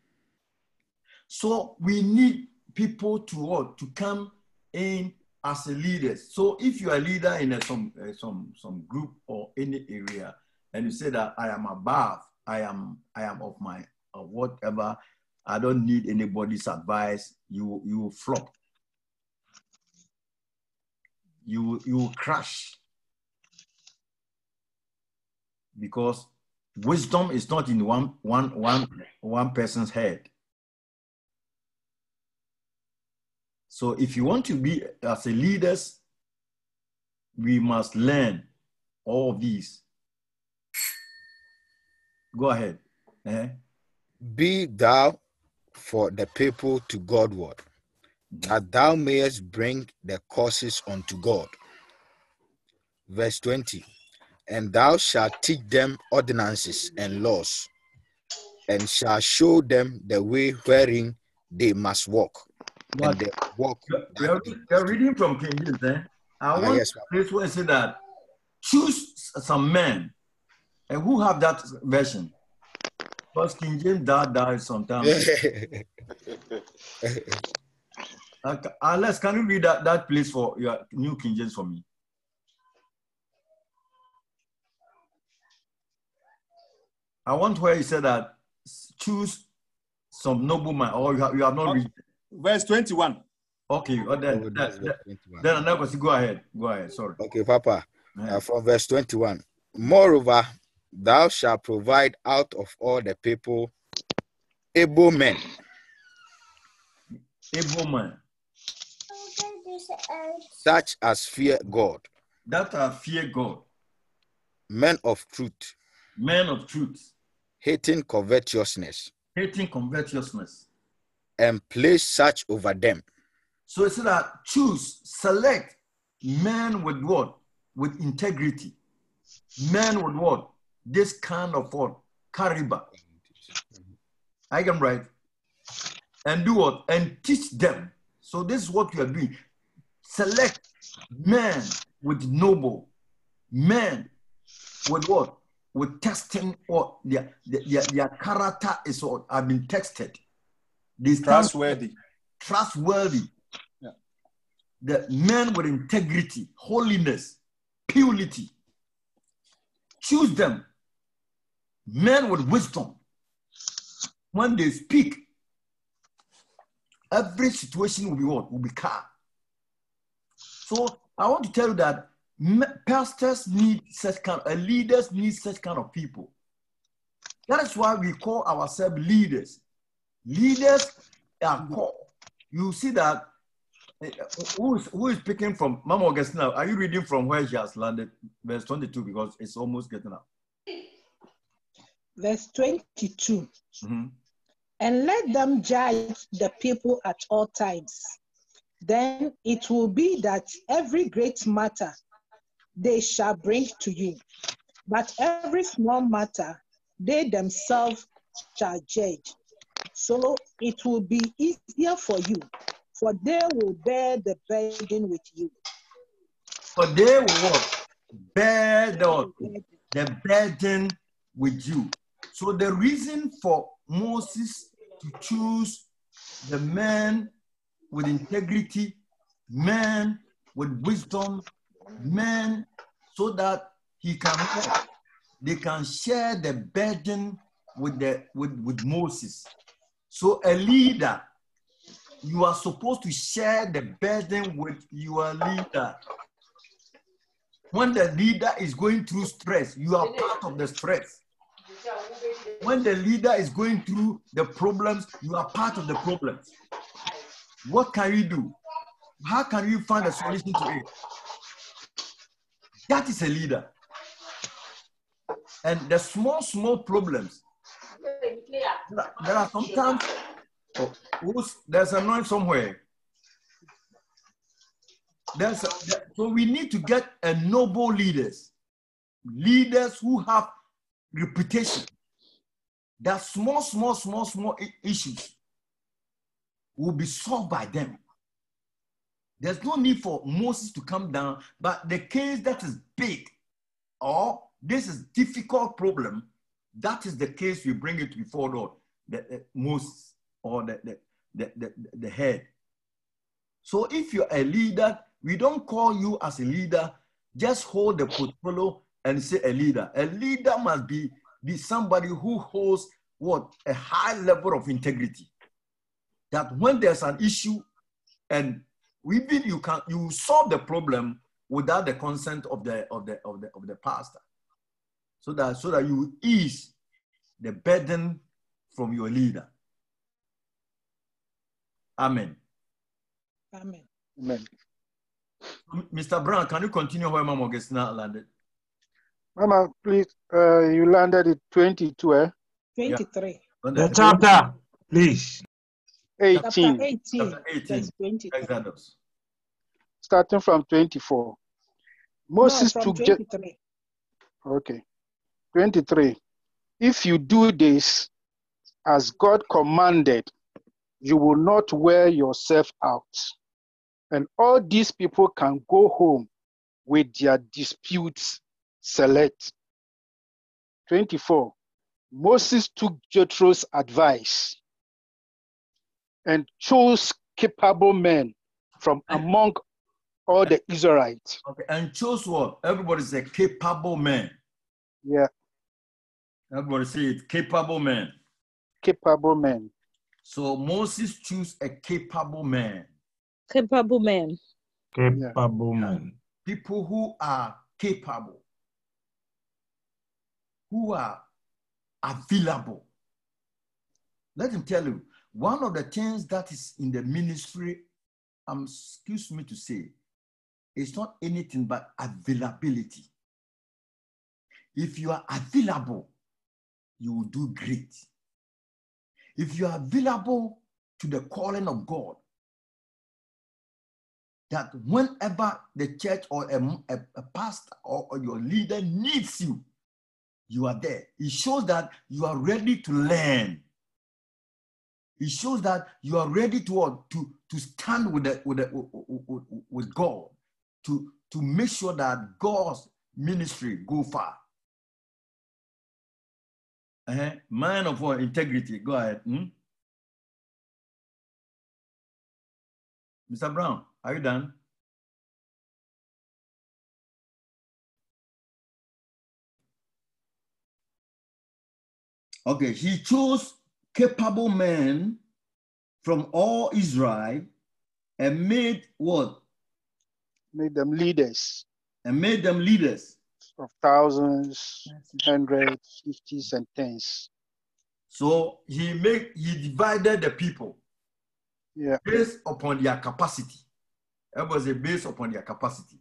A: So we need people to what? To come in as a leader. So if you are a leader in a, some uh, some some group or any area, and you say that I am above, I am I am of my of whatever, I don't need anybody's advice. You you will flop. You you will crash because wisdom is not in one one one one person's head. So if you want to be as a leaders, we must learn all of these. Go ahead. Eh?
G: Be thou for the people to Godward, that thou mayest bring the causes unto God. Verse 20 And thou shalt teach them ordinances and laws, and shall show them the way wherein they must walk. And
A: But
G: they walk.
A: we are, we are reading from King James. Eh? I
G: Ah,
A: want
G: yes, Papa.
A: this one say that choose some men, and who have that version? Because King James that dies sometimes. Uh, Alex, can you read that, that place for your New King James for me? I want where he said that choose some nobleman, or you have, you have not read.
B: Verse 21.
A: Okay, or then,
G: Oh,
A: then,
G: that's
A: then,
G: verse 21.
A: then another question. Go ahead. Go ahead. Sorry.
G: Okay, Papa.
A: Yeah.
G: Uh, from verse 21. Moreover, thou shalt provide out of all the people able men,
A: Able men.
G: such as fear God,
A: that are fear God,
G: men of truth,
A: men of truth,
G: hating covetousness,
A: hating covetousness.
G: and place such over them.
A: So it's that choose, select men with what? With integrity. Men with what? This kind of what? Caliber. I can write. And do what? And teach them. So this is what you are doing. Select men with noble, men with what? With testing what their, their, their character is what have been tested. They
B: Trustworthy.
A: trustworthy.
B: Yeah.
A: The men with integrity, holiness, purity. Choose them. Men with wisdom. When they speak, every situation will be what? Will be calm. So I want to tell you that pastors need such kind, uh, leaders need such kind of people. That is why we call ourselves leaders. Leaders are called. You see that uh, who is, who is speaking from Mama Augustina? Are you reading from where she has landed, verse 22, because it's almost getting up.
H: Verse 22
A: Mhm.
H: And let them judge the people at all times. Then it will be that every great matter they shall bring to you, but every small matter they themselves shall judge. So it will be easier for you, for they will bear the burden with you.
A: For they will what? Bear the, the burden with you. So the reason for Moses to choose the man with integrity, man with wisdom, man so that he can they can share the burden with the with, with Moses. So a leader, you are supposed to share the burden with your leader. When the leader is going through stress, you are part of the stress. When the leader is going through the problems, you are part of the problems. What can you do? How can you find a solution to it? That is a leader. And the small, small problems, there are, sometimes oh, Who's, there's a noise somewhere. There's a, so we need to get a noble leaders, leaders who have reputation. That small, small, small, small issues will be solved by them. There's no need for Moses to come down, but the case that is big or this is difficult problem, that is the case we bring it before Lord, the, the Moses or the, the, the, the, the head. So if you're a leader, we don't call you as a leader, just hold the portfolio and say a leader. A leader must be, be somebody who holds what? A high level of integrity. That when there's an issue and even you can you solve the problem without the consent of the of the of the of the pastor. So that so that you ease the burden from your leader. Amen.
H: Amen.
F: Amen.
A: Mr. Brown, can you continue where Mama Augustina landed?
F: Mama, please, uh, you landed at 22, eh?
H: 23.
I: The chapter, please.
F: 18,
H: Chapter 18,
A: Chapter 18, Exodus.
F: starting from 24. Moses
H: no, from
F: took,
H: 23.
F: okay, 23. If you do this as God commanded, you will not wear yourself out. And all these people can go home with their disputes select. 24. Moses took Jethro's advice and chose capable men from among all the Israelites.
A: Okay, and chose what? Everybody's a capable man.
F: Yeah,
A: Everybody say it, capable man.
F: capable men.
A: So Moses chose a capable man.
C: Capable man.
I: Capable man.
A: People who are capable, who are available. Let him tell you, one of the things that is in the ministry, um, excuse me to say, is not anything but availability. If you are available, you will do great. If you are available to the calling of God, that whenever the church or a, a, a pastor or, or your leader needs you, you are there. It shows that you are ready to learn. It shows that you are ready to to to stand with the, with, the, with, God, to to make sure that God's ministry go far. Uh-huh. Man of integrity. Go ahead. Hmm? Mr. Brown, are you done? Okay, he chose capable men from all Israel and made what?
F: Made them leaders
A: And made them leaders.
F: of thousands, hundreds, fifties, and tens.
A: So he made he divided the people
F: Yeah,
A: based upon their capacity. That was a based upon their capacity.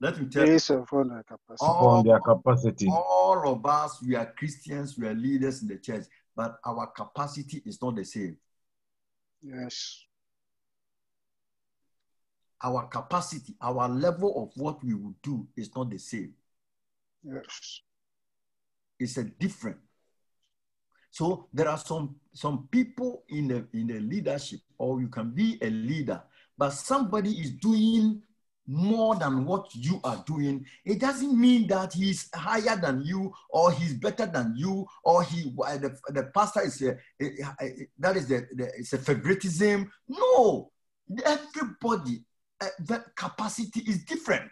A: Let me tell you,
F: based upon their capacity.
I: Upon
A: all,
I: their capacity.
A: all of us, we are Christians, we are leaders in the church, but our capacity is not the same.
F: Yes,
A: Our capacity, our level of what we will do is not the same.
F: yes,
A: It's a different. So there are some some people in the in the leadership, or you can be a leader, but somebody is doing more than what you are doing. It doesn't mean that he's higher than you, or he's better than you, or he uh, the, the pastor is a, a- a- that is the, the it's a favoritism. No, everybody uh, the capacity is different.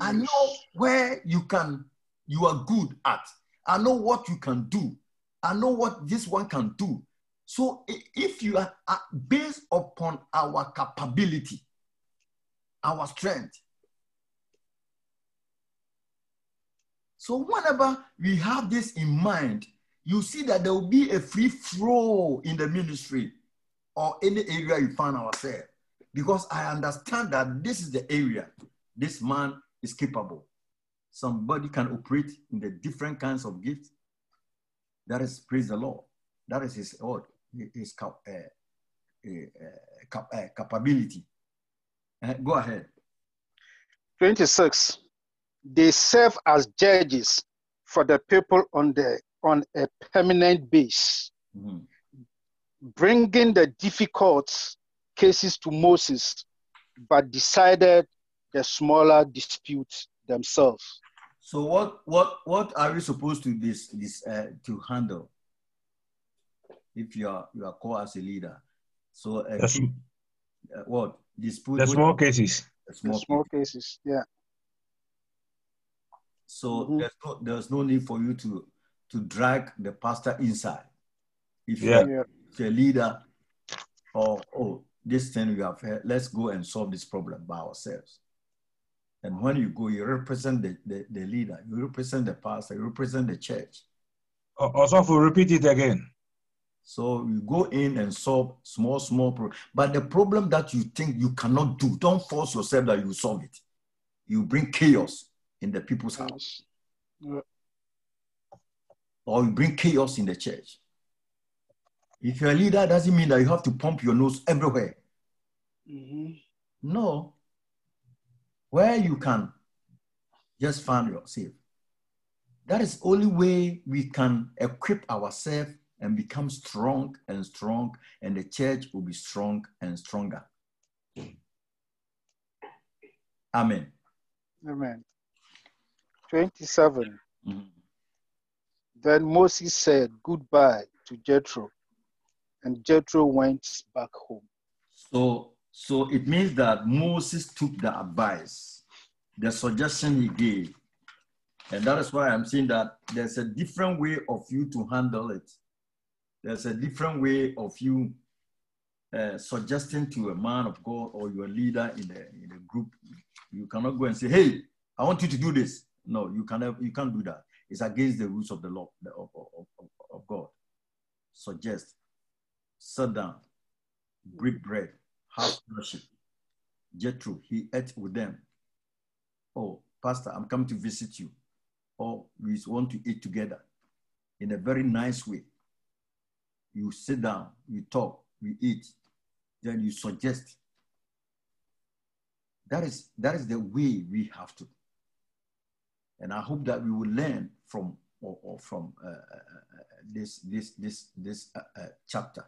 A: I know where you can, you are good at. I know what you can do. I know what this one can do. So if you are are based upon our capability, our strength. So whenever we have this in mind, you see that there will be a free flow in the ministry or any area you find ourselves. Because I understand that this is the area this man is capable. Somebody can operate in the different kinds of gifts. That is, praise the Lord. That is his, oh, his, uh, uh, cap- uh, capability. Uh, go ahead.
F: 26. They serve as judges for the people on the on a permanent base,
A: Mhm.
F: bringing the difficult cases to Moses, but decided the smaller disputes themselves.
A: So what what what are we supposed to this this uh, to handle if you are you are called as a leader? So uh,
I: The, sm-
A: uh, what dispute?
I: the small cases.
A: the
F: The
A: small
F: small cases, yeah.
A: So
F: Mhm.
A: there's no there's no need for you to to drag the pastor inside. If
I: Yeah.
A: you're, if you're a leader, or oh, this thing we have heard, let's go and solve this problem by ourselves. And when you go, you represent the, the, the leader, you represent the pastor, you represent the church.
I: O- Also, for repeat it again.
A: So you go in and solve small, small problem. But the problem that you think you cannot do, don't force yourself that you solve it. You bring chaos in the people's house.
F: Yeah.
A: or you bring chaos in the church. If you're a leader, doesn't mean that you have to pump your nose everywhere.
F: Mhm.
A: No. Where you can just find yourself. That is only way we can equip ourselves and become strong and strong, and the church will be strong and stronger. Amen.
F: Amen. 27.
A: Mhm.
F: Then Moses said goodbye to Jethro, and Jethro went back home.
A: So, so it means that Moses took the advice, the suggestion he gave. And that is why I'm saying that there's a different way of you to handle it. There's a different way of you uh, suggesting to a man of God or your leader in the, in the group. You cannot go and say, hey, I want you to do this. No, you cannot, you can't do that. It's against the rules of the law of, of, of, of God. Suggest, sit down, break bread, have fellowship. Jethro, he ate with them. Oh, Pastor, I'm coming to visit you. Or we want to eat together in a very nice way. You sit down, you talk, we eat, then you suggest. That is that is the way we have to. And I hope that we will learn from or, or from uh, uh, uh, this this this this uh, uh, chapter.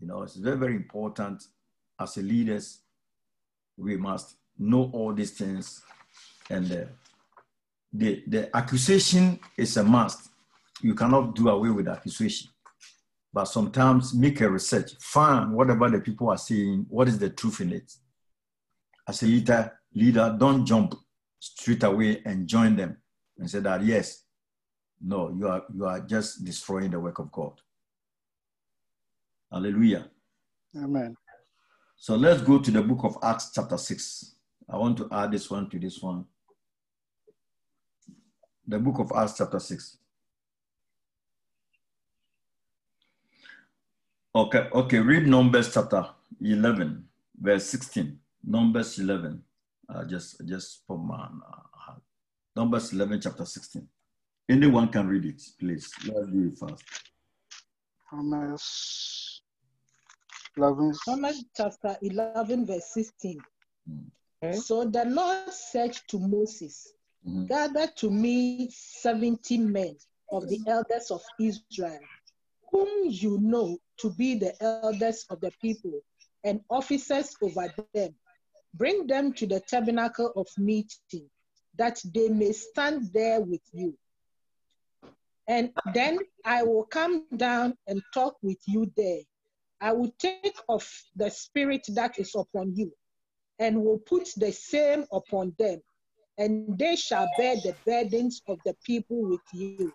A: You know, it's very very important as a leaders. We must know all these things, and uh, the the accusation is a must. You cannot do away with accusation, but sometimes make a research, find whatever the people are saying, what is the truth in it. As a leader, leader, don't jump straight away and join them and say that yes, no, you are you are just destroying the work of God. Hallelujah.
F: Amen.
A: So let's go to the book of Acts, chapter 6. I want to add this one to this one. The book of Acts, chapter 6. Okay, okay, read Numbers chapter 11, verse 16. Numbers 11. Uh, just just put my uh, Numbers 11, chapter 16. Anyone can read it, please. Let's do it fast.
F: Numbers 11.
H: Numbers chapter 11, verse 16.
E: Okay.
H: So the Lord said to Moses,
A: Mhm.
H: Gather to me 70 men of the elders of Israel, whom you know to be the elders of the people and officers over them. Bring them to the tabernacle of meeting, that they may stand there with you. And then I will come down and talk with you there. I will take of the spirit that is upon you and will put the same upon them, and they shall bear the burdens of the people with you,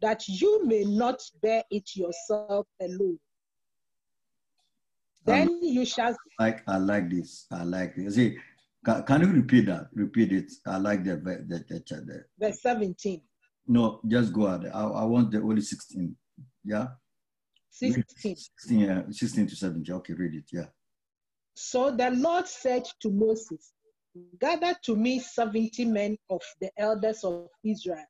H: that you may not bear it yourself alone. Um, then you shall
A: like I like this. I like this. See, can, can you repeat that? Repeat it. I like the the, the, the, the
H: verse 17,
A: no, just go ahead. I, I want the only 16. Yeah?
H: 16.
A: 16, yeah, 16 to 17. Okay, read it. Yeah.
H: So the Lord said to Moses, Gather to me 70 men of the elders of Israel,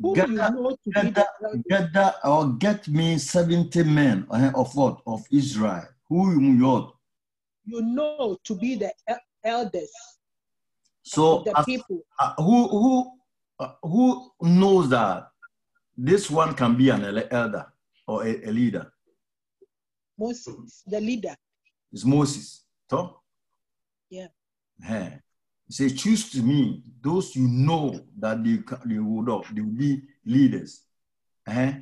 H: whom you
A: Gather,
H: know to be the
A: gather, or get me 70 men uh, of what? Of Israel. who you know.
H: you know to be the el- elders
A: So
H: the
A: as-
H: people.
A: uh, who who uh, who knows that this one can be an elder or a, a leader?
H: Moses, the leader.
A: It's Moses. So,
H: Yeah.
A: eh, he say, choose to me those you know that they, they would they will be leaders. Eh?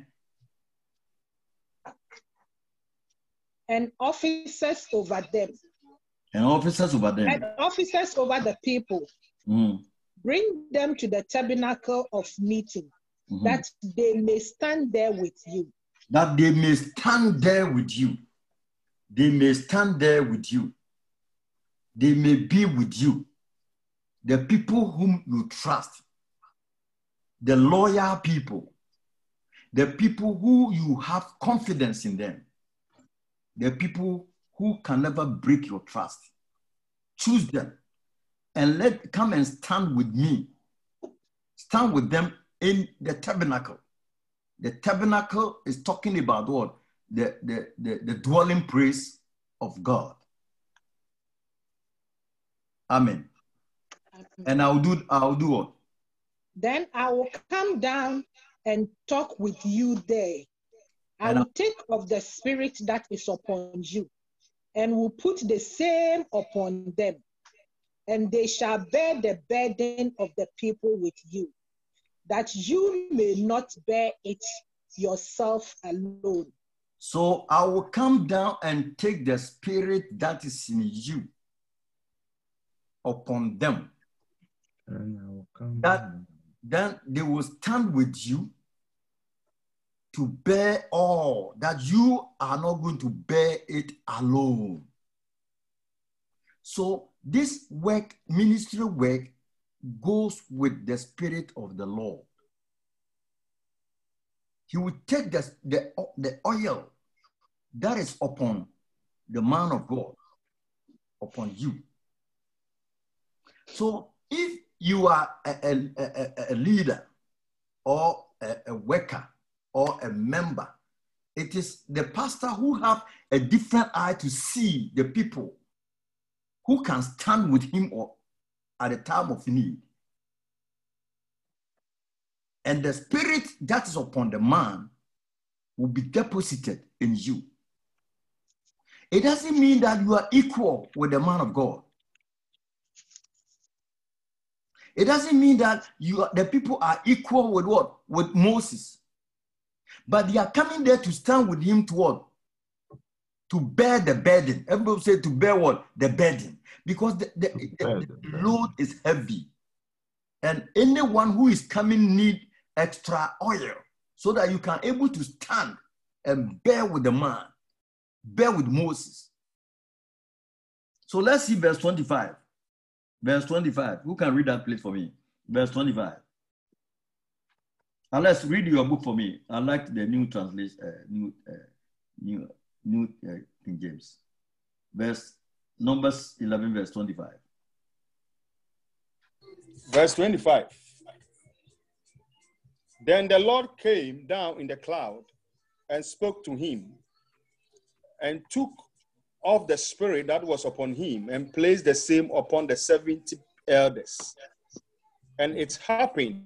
H: and officers over them,
A: And officers over them.
H: and officers over the people.
A: Mm,
H: Bring them to the tabernacle of meeting,
A: mhm.
H: that they may stand there with you.
A: that they may stand there with you. They may stand there with you. They may be with you. The people whom you trust, the loyal people, the people who you have confidence in them, the people who can never break your trust. Choose them and let come and stand with me. Stand with them in the tabernacle. The tabernacle is talking about what? The, the, the, the dwelling place of God. Amen. Mm-hmm. And I'll do I'll do what?
H: Then I will come down and talk with you there. I
A: And I-
H: will take of the spirit that is upon you and will put the same upon them. And they shall bear the burden of the people with you, that you may not bear it yourself alone.
A: So I will come down and take the spirit that is in you upon them.
I: And I will come
A: That then they will stand with you to bear all that you are not going to bear it alone. So this work, ministry work, goes with the spirit of the Lord. He will take the, the, the oil that is upon the man of God, upon you. So if you are a, a, a, leader or a, a worker or a member, it is the pastor who have a different eye to see the people who can stand with him or at the time of need. And the spirit that is upon the man will be deposited in you. It doesn't mean that you are equal with the man of God. It doesn't mean that you the people are equal with what? With Moses. But they are coming there to stand with him to what? To bear the burden. Everybody say to bear what? The burden. Because the, the, the- the load is heavy. And anyone who is coming need extra oil so that you can able to stand and bear with the man, bear with Moses. So let's see verse 25. Verse 25. Who can read that please for me? Verse 25. And let's read your book for me. I like the new translation, uh, new, uh, new, new uh, King James. Verse Numbers 11, verse 25.
B: Verse 25. Then the Lord came down in the cloud and spoke to him and took of the spirit that was upon him and placed the same upon the 70 elders. And it happened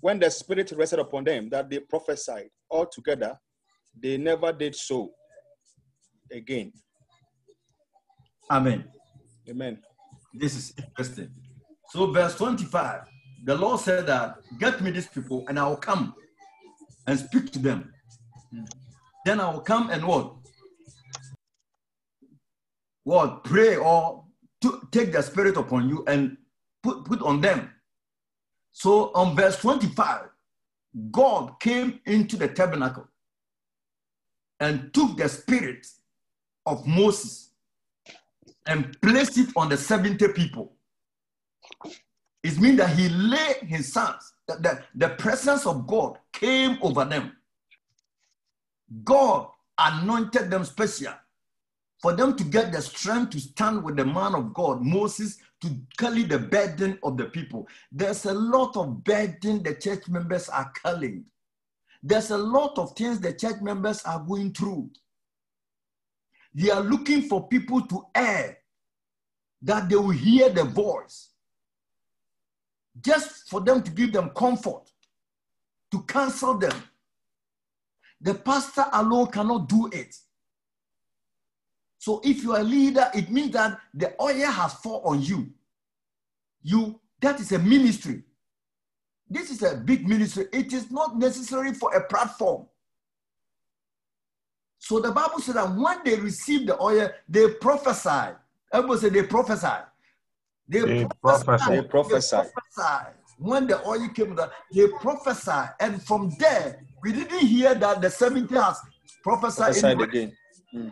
B: when the spirit rested upon them that they prophesied altogether, they never did so again.
A: Amen.
B: Amen.
A: This is interesting. So, verse 25, the Lord said that, Get me these people, and I will come and speak to them. Hmm. Then I will come and what? What? Pray or to take the spirit upon you and put, put on them. So, on verse 25, God came into the tabernacle and took the spirit of Moses and placed it on the 70 people. It means that he laid his sons, that the, the presence of God came over them. God anointed them special for them to get the strength to stand with the man of God, Moses, to carry the burden of the people. There's a lot of burden the church members are carrying. There's a lot of things the church members are going through. They are looking for people to err, that they will hear the voice, just for them to give them comfort, to counsel them. The pastor alone cannot do it. So if you are a leader, it means that the oil has fall on you. You that is a ministry. This is a big ministry. It is not necessary for a platform. So the Bible said that when they received the oil, they prophesied. Everybody say they prophesied. They,
I: They
A: prophesied.
I: prophesied.
B: They prophesied.
A: prophesied. When the oil came, down, they prophesied. And from there, we didn't hear that the 70 has prophesied.
B: Prophesied
A: anywhere.
B: again. Hmm.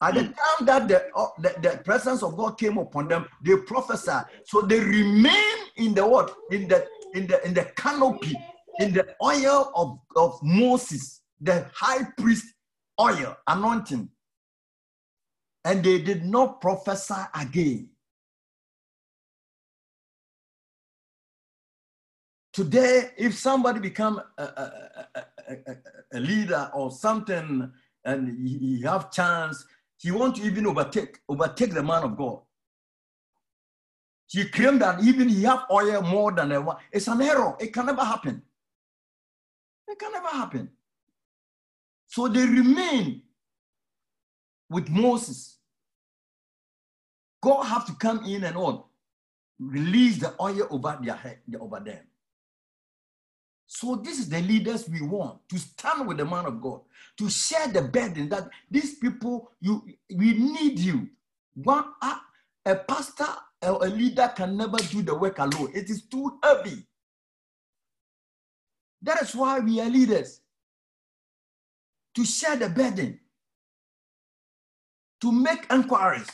A: At the time that the, uh, the, the presence of God came upon them, they prophesied. So they remain in the what? In the in the in the canopy, in the oil of, of Moses, the high priest oil, anointing. And they did not prophesy again. Today, if somebody become a, a, a, a, leader or something and he have chance, he want to even overtake, overtake the man of God. He claimed that even he have oil more than a one. It's an error. It can never happen. It can never happen. So they remain with Moses. God have to come in and on, Release the oil over their head, over them. So this is the leaders we want to stand with the man of God, to share the burden that these people, you, we need you. One, a, a pastor or a leader can never do the work alone. It is too heavy. That is why we are leaders. To share the burden, to make inquiries.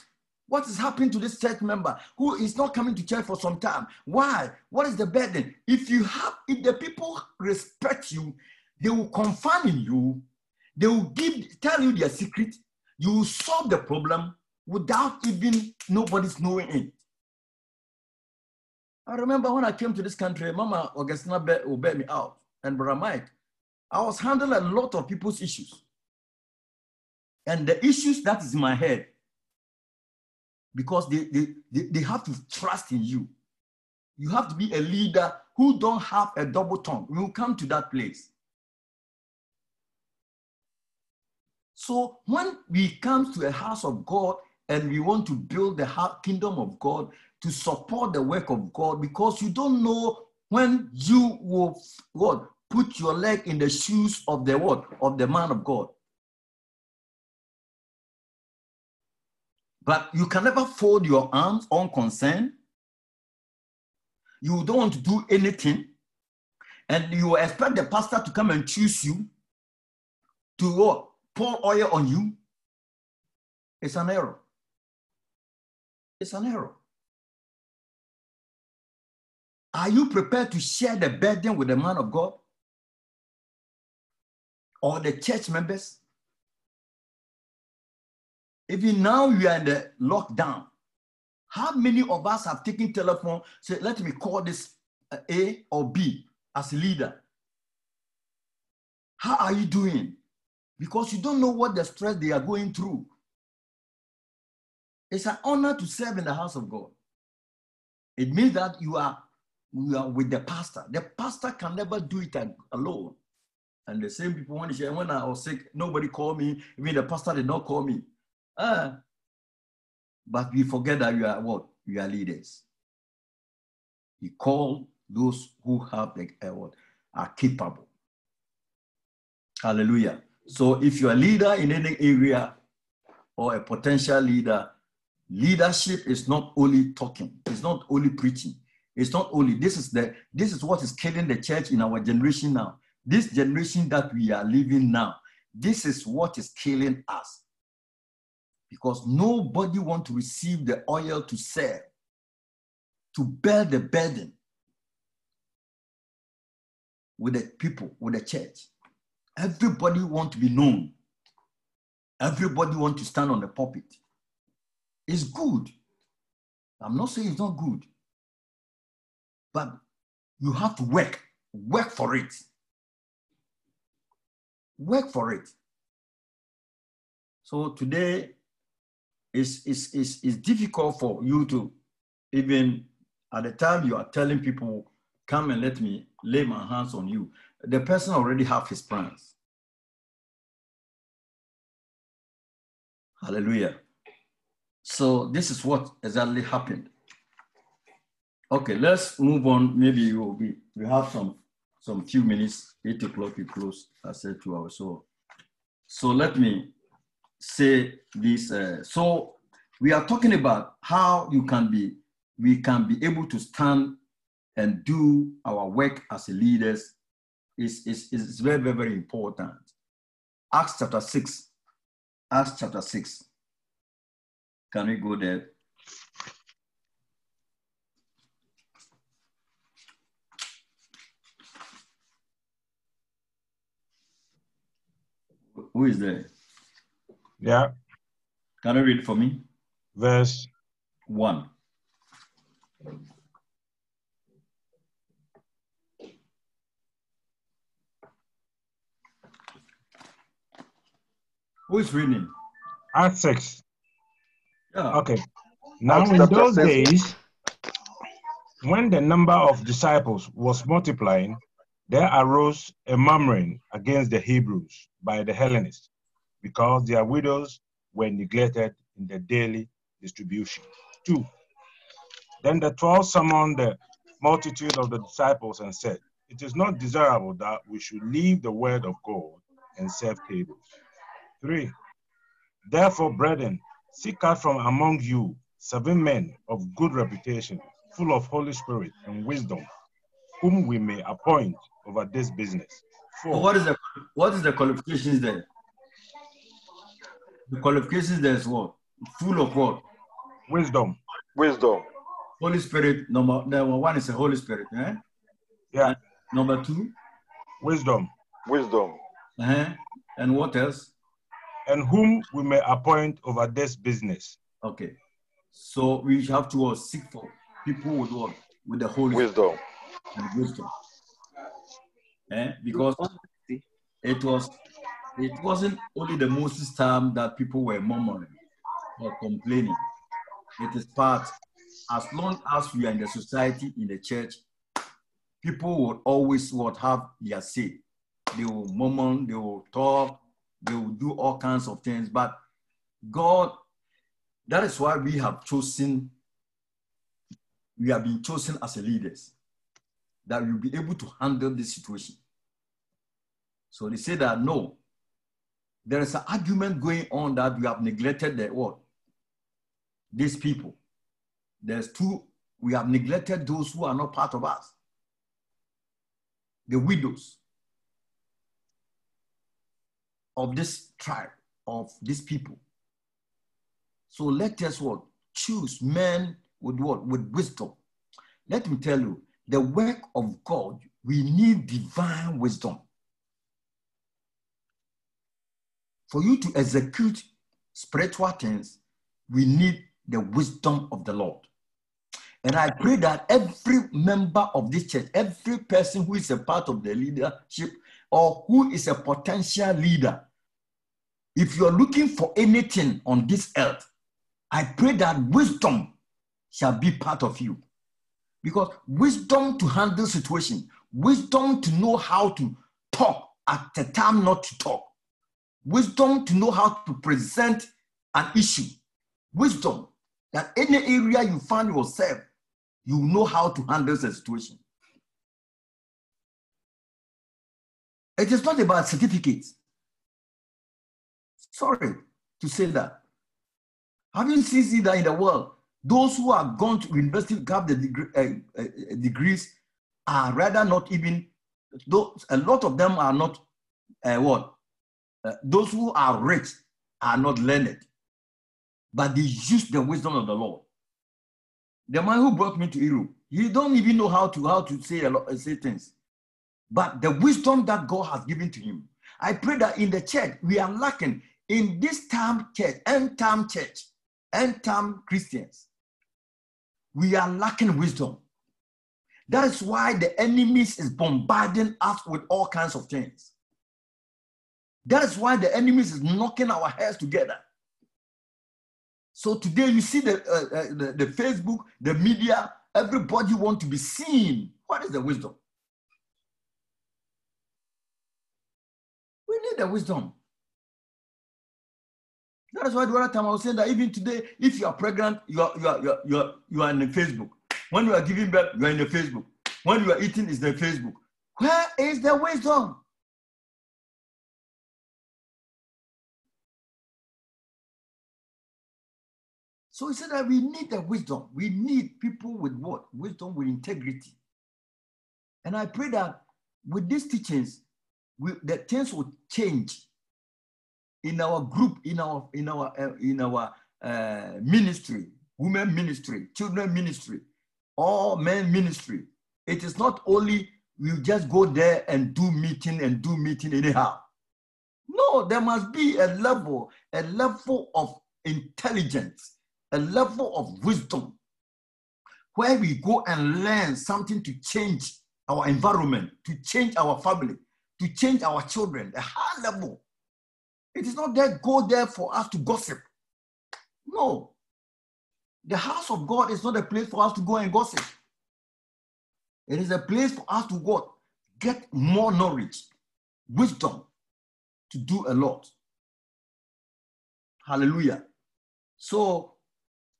A: What is happening to this church member who is not coming to church for some time? Why? What is the burden? If you have, if the people respect you, they will confide in you, they will give, tell you their secret, you will solve the problem without even nobody's knowing it. I remember when I came to this country, Mama Augustina will bet me out, and Brother Mike, I was handling a lot of people's issues. And the issues that is in my head, because they, they, they, they have to trust in you. You have to be a leader who don't have a double tongue. We will come to that place. So when we come to a house of God and we want to build the kingdom of God to support the work of God, because you don't know when you will what put your leg in the shoes of the what of the man of God. But you can never fold your arms unconcerned. You don't do anything. And you expect the pastor to come and choose you to what? Pour oil on you. It's an error. It's an error. Are you prepared to share the burden with the man of God? Or the church members? Even now we are in the lockdown. How many of us have taken telephone, say, let me call this uh, A or B as leader? How are you doing? Because you don't know what the stress they are going through. It's an honor to serve in the house of God. It means that you are, you are with the pastor. The pastor can never do it alone. And the same people, when, when I was sick, nobody called me. Even the pastor did not call me. Ah, but we forget that you are what? You are leaders. He called those who have the uh, what are capable. Hallelujah. So if you're a leader in any area or a potential leader, leadership is not only talking, it's not only preaching. It's not only this is the this is what is killing the church in our generation now. This generation that we are living now, this is what is killing us because nobody want to receive the oil to sell, to bear the burden with the people, with the church. Everybody want to be known. Everybody want to stand on the pulpit. It's good. I'm not saying it's not good, but you have to work, work for it. Work for it. So today it's, it's, it's, it's difficult for you to even at the time you are telling people, come and let me lay my hands on you. The person already have his plans. Hallelujah. So this is what exactly happened. Okay, let's move on. Maybe you will be we have some some few minutes. Eight o'clock we close. I said two hours. So so let me say this. Uh, so we are talking about how you can be we can be able to stand and do our work as leaders is, is, is very, very, very important. Acts chapter 6. Acts chapter 6. Can we go there? Who is there?
J: Yeah.
A: Can you read for me?
J: Verse
A: 1. Who is reading?
J: Acts 6.
A: Yeah.
J: Okay. Now,
F: Acts
J: in those
F: six.
J: days, when the number of disciples was multiplying, there arose a murmuring against the Hebrews by the Hellenists, because their widows were neglected in the daily distribution. Two. Then the twelve summoned the multitude of the disciples and said, It is not desirable that we should leave the word of God and serve tables. Three. Therefore, brethren, seek out from among you seven men of good reputation, full of Holy Spirit and wisdom, whom we may appoint over this business. Four.
A: what is the what is the qualifications there? The qualifications there is what? Full of what?
J: Wisdom.
D: Wisdom.
A: Holy Spirit. Number number one is the Holy Spirit. Eh?
J: Yeah.
A: Number two.
J: Wisdom.
D: Wisdom.
A: Uh-huh. And what else?
J: And whom we may appoint over this business.
A: Okay. So we have to uh, seek for people with what? With the Holy
D: Wisdom.
A: Spirit and wisdom. Eh? Because it was it wasn't only the Moses time that people were murmuring or complaining. It is part, as long as we are in the society, in the church, people will always what have their say. They will murmur, they will talk, they will do all kinds of things. But God, that is why we have chosen, we have been chosen as leaders, that we'll be able to handle this situation. So they say that no, there is an argument going on that we have neglected the what? These people. There's two, we have neglected those who are not part of us. The widows of this tribe, of these people. So let us what? Choose men with what? With wisdom. Let me tell you, the work of God, we need divine wisdom. For you to execute spiritual things, we need the wisdom of the Lord. And I pray that every member of this church, every person who is a part of the leadership or who is a potential leader, if you're looking for anything on this earth, I pray that wisdom shall be part of you. Because wisdom to handle situation, wisdom to know how to talk at the time not to talk, wisdom to know how to present an issue, wisdom that any area you find yourself, you know how to handle the situation. It is not about certificates. Sorry to say that. Haven't seen that in the world. Those who have gone to university have the degree, uh, uh, degrees are rather not even. Those, a lot of them are not uh, what. Uh, those who are rich are not learned, but they use the wisdom of the Lord. The man who brought me to Europe, he don't even know how to how to say a lot, say things, but the wisdom that God has given to him. I pray that in the church we are lacking in this time church, end time church, end time Christians. We are lacking wisdom. That is why the enemies is bombarding us with all kinds of things. That is why the enemies is knocking our heads together. So today you see the, uh, uh, the, the Facebook, the media, everybody want to be seen. What is the wisdom? We need the wisdom. That is why the other time I was saying that even today, if you are pregnant, you are you are you are you are, you are in the Facebook. When you are giving birth, you are in the Facebook. When you are eating, is the Facebook. Where is the wisdom? So he said that we need the wisdom. We need people with what? Wisdom with integrity. And I pray that with these teachings, we, the things will change in our group, in our in our uh, in our uh, ministry, women ministry, children ministry, all men ministry. It is not only we just go there and do meeting and do meeting anyhow. No, there must be a level, a level of intelligence a level of wisdom where we go and learn something to change our environment, to change our family, to change our children, a high level. It is not that go there for us to gossip. No. The house of God is not a place for us to go and gossip. It is a place for us to go get more knowledge, wisdom to do a lot. Hallelujah. So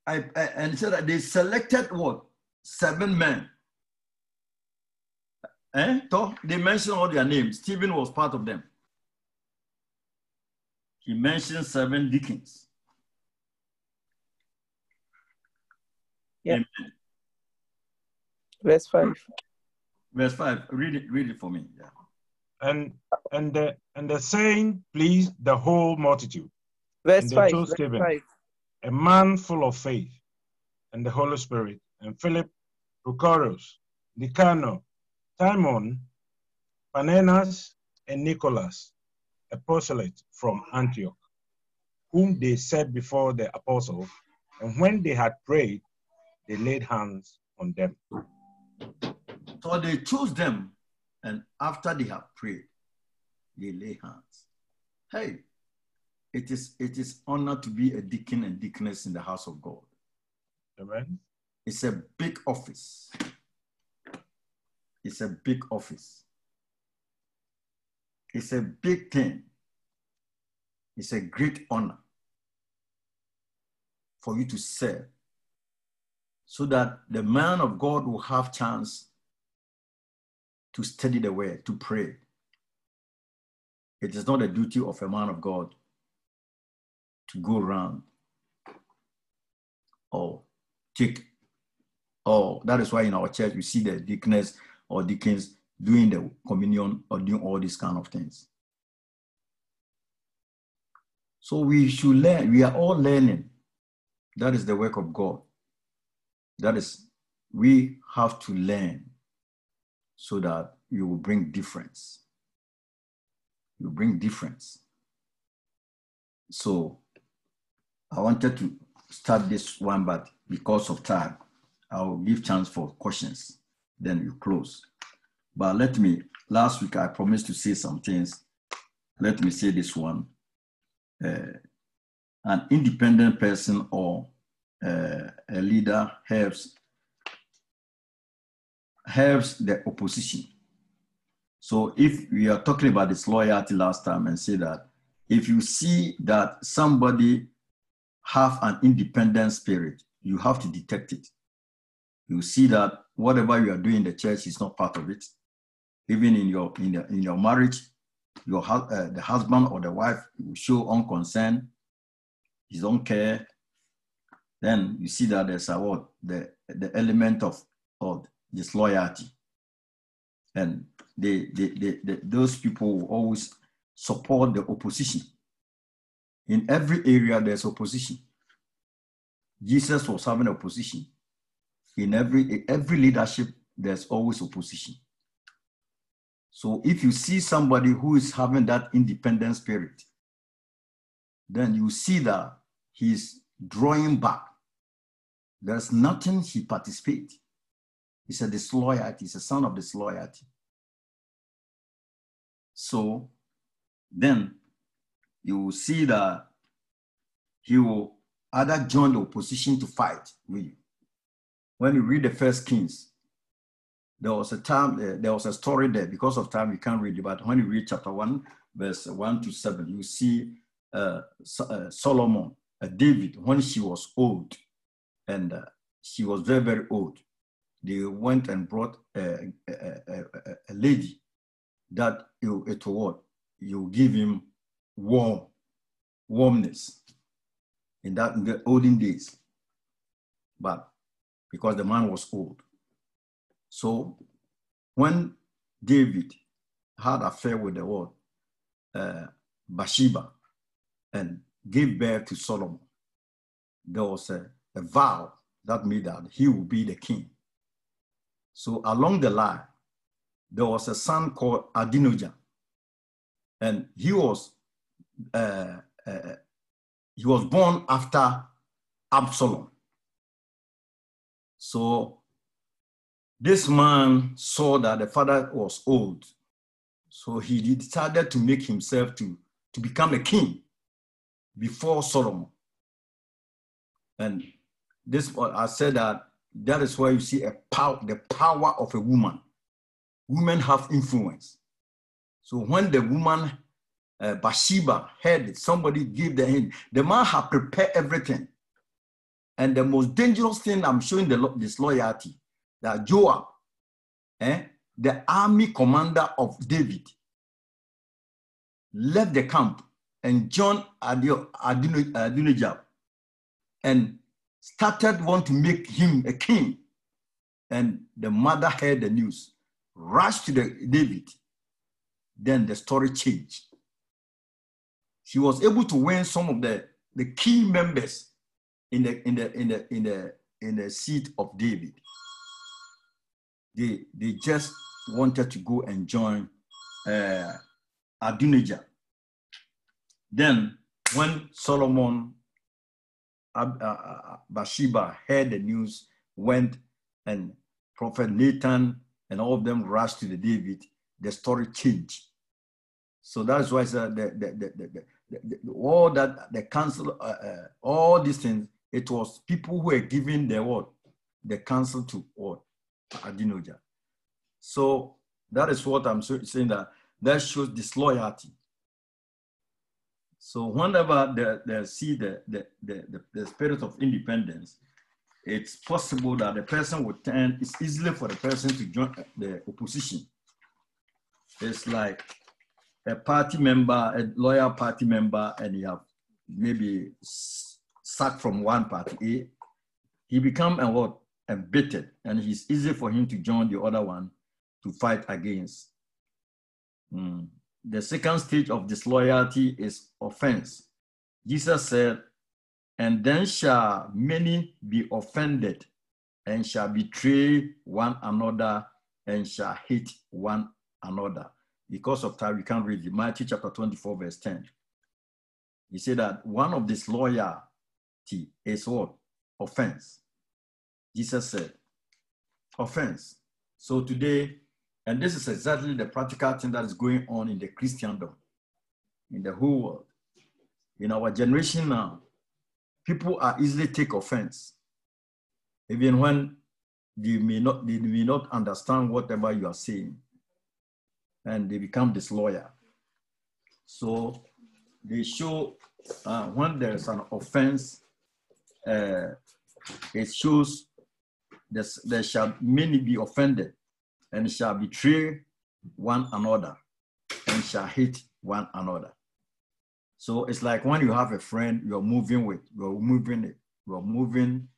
A: I, I, and said that they selected what? Seven men. Eh? So they mentioned all their names. Stephen was part of them. He mentioned seven deacons.
E: Yeah. Verse 5.
A: Verse 5. Read it, read it for me. Yeah.
J: And and the and the saying pleased the whole multitude.
E: Verse
J: And they
E: 5.
J: chose
E: Verse
J: Stephen.
E: 5.
J: A man full of faith and the Holy Spirit, and Philip, Prochorus, Nicanor, Timon, Parmenas, and Nicholas, a proselyte from Antioch, whom they set before the apostles, and when they had prayed, they laid hands on them.
A: So they chose them, and after they have prayed, they lay hands. Hey, it is it is honor to be a deacon and deaconess in the house of God.
J: Amen.
A: It's a big office. It's a big office. It's a big thing. It's a great honor for you to serve so that the man of God will have chance to study the word, to pray. It is not a duty of a man of God go around or take or that is why in our church we see the deaconess or deacons doing the communion or doing all these kind of things. So we should learn, we are all learning. That is the work of God. That is, we have to learn so that you will bring difference. You bring difference. So I wanted to start this one, but because of time, I will give chance for questions. Then you close. But let me, last week I promised to say some things. Let me say this one. Uh, an independent person or uh, a leader helps helps the opposition. So if we are talking about disloyalty last time and say that if you see that somebody have an independent spirit, you have to detect it. You see that whatever you are doing in the church is not part of it. Even in your in, your, in your marriage, your uh, the husband or the wife will show unconcern, he don't care. Then you see that there's a what the the element of of disloyalty, and they, they, they, they those people will always support the opposition. In every area, there's opposition. Jesus was having opposition. In every every leadership, there's always opposition. So if you see somebody who is having that independent spirit, then you see that he's drawing back. There's nothing he participates. It's a disloyalty, it's a son of disloyalty. So then you will see that he will either join the opposition to fight with you. When you read the first Kings, there was a time, uh, there was a story there. Because of time, you can't read it, but when you read chapter 1, verse 1 to 7, you see uh, uh, Solomon, uh, David, when she was old, and uh, she was very, very old, they went and brought a, a, a, a- lady that you, it? You give him warm, warmness in that in the olden days. But because the man was old. So when David had affair with the word uh, Bathsheba and gave birth to Solomon, there was a, a vow that made that he would be the king. So along the line, there was a son called Adonijah, and he was uh, uh, he was born after Absalom. So this man saw that the father was old, so he decided to make himself to, to become a king before Solomon. And this I said that that is why you see a power, the power of a woman. Women have influence. So when the woman uh, Bathsheba heard somebody give the hint, the man had prepared everything. And the most dangerous thing I'm showing the lo- disloyalty that Joab, eh, the army commander of David, left the camp and Adoni- Adonijah and started want to make him a king. And the mother heard the news, rushed to the David. Then the story changed. He was able to win some of the, the key members in the in the in the in the in the seat of David. They they just wanted to go and join uh, Adonijah. Then when Solomon Ab- uh, uh, Bathsheba heard the news, went and Prophet Nathan and all of them rushed to the David, the story changed. So that's why the, the, the, the, all that the council, uh, uh, all these things, it was people who were giving the word, the council to what Adinoja. So that is what I'm saying that that shows disloyalty. So whenever they, they see the, the, the, the, the spirit of independence, it's possible that the person would turn, it's easily for the person to join the opposition. It's like a party member, a loyal party member, and you have maybe sacked from one party A, he become a what? Embittered, and it's easy for him to join the other one to fight against. Mm. The second stage of disloyalty is offense. Jesus said, And then shall many be offended, and shall betray one another, and shall hate one another. Because of time, we can't read it. Matthew chapter 24, verse 10. He said that one of disloyalty is what? Offense. Jesus said, offense. So today, and this is exactly the practical thing that is going on in the Christendom, in the whole world. In our generation now, people are easily take offense, even when they may not they may not understand whatever you are saying, and they become disloyal. So they show uh, when there's an offense, uh, it shows there shall many be offended and shall betray one another and shall hate one another. So it's like when you have a friend you're moving with, you're moving it, you're moving.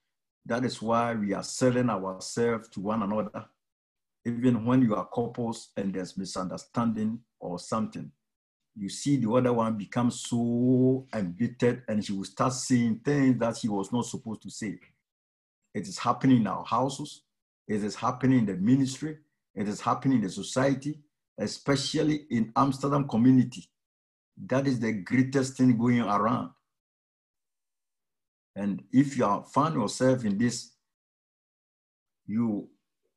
A: That is why we are selling ourselves to one another. Even when you are couples and there's misunderstanding or something, you see the other one become so embittered and she will start saying things that he was not supposed to say. It is happening in our houses, it is happening in the ministry, it is happening in the society, especially in Amsterdam community. That is the greatest thing going around. And if you are find yourself in this, you,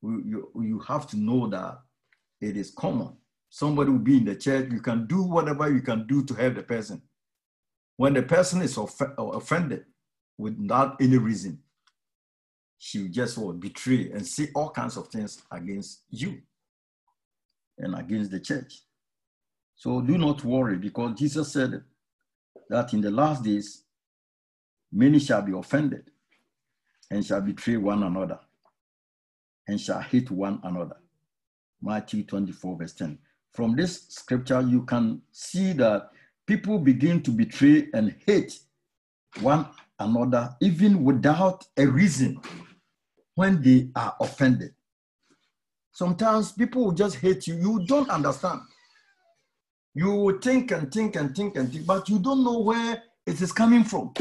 A: you, you have to know that it is common. Somebody will be in the church, you can do whatever you can do to help the person. When the person is off- uh, offended without any reason, she will just what, betray and say all kinds of things against you and against the church. So do not worry because Jesus said that in the last days, many shall be offended and shall betray one another and shall hate one another. Matthew 24, verse 10. From this scripture, you can see that people begin to betray and hate one another even without a reason when they are offended. Sometimes people will just hate you. You don't understand. You will think and think and think and think, but you don't know where it is coming from.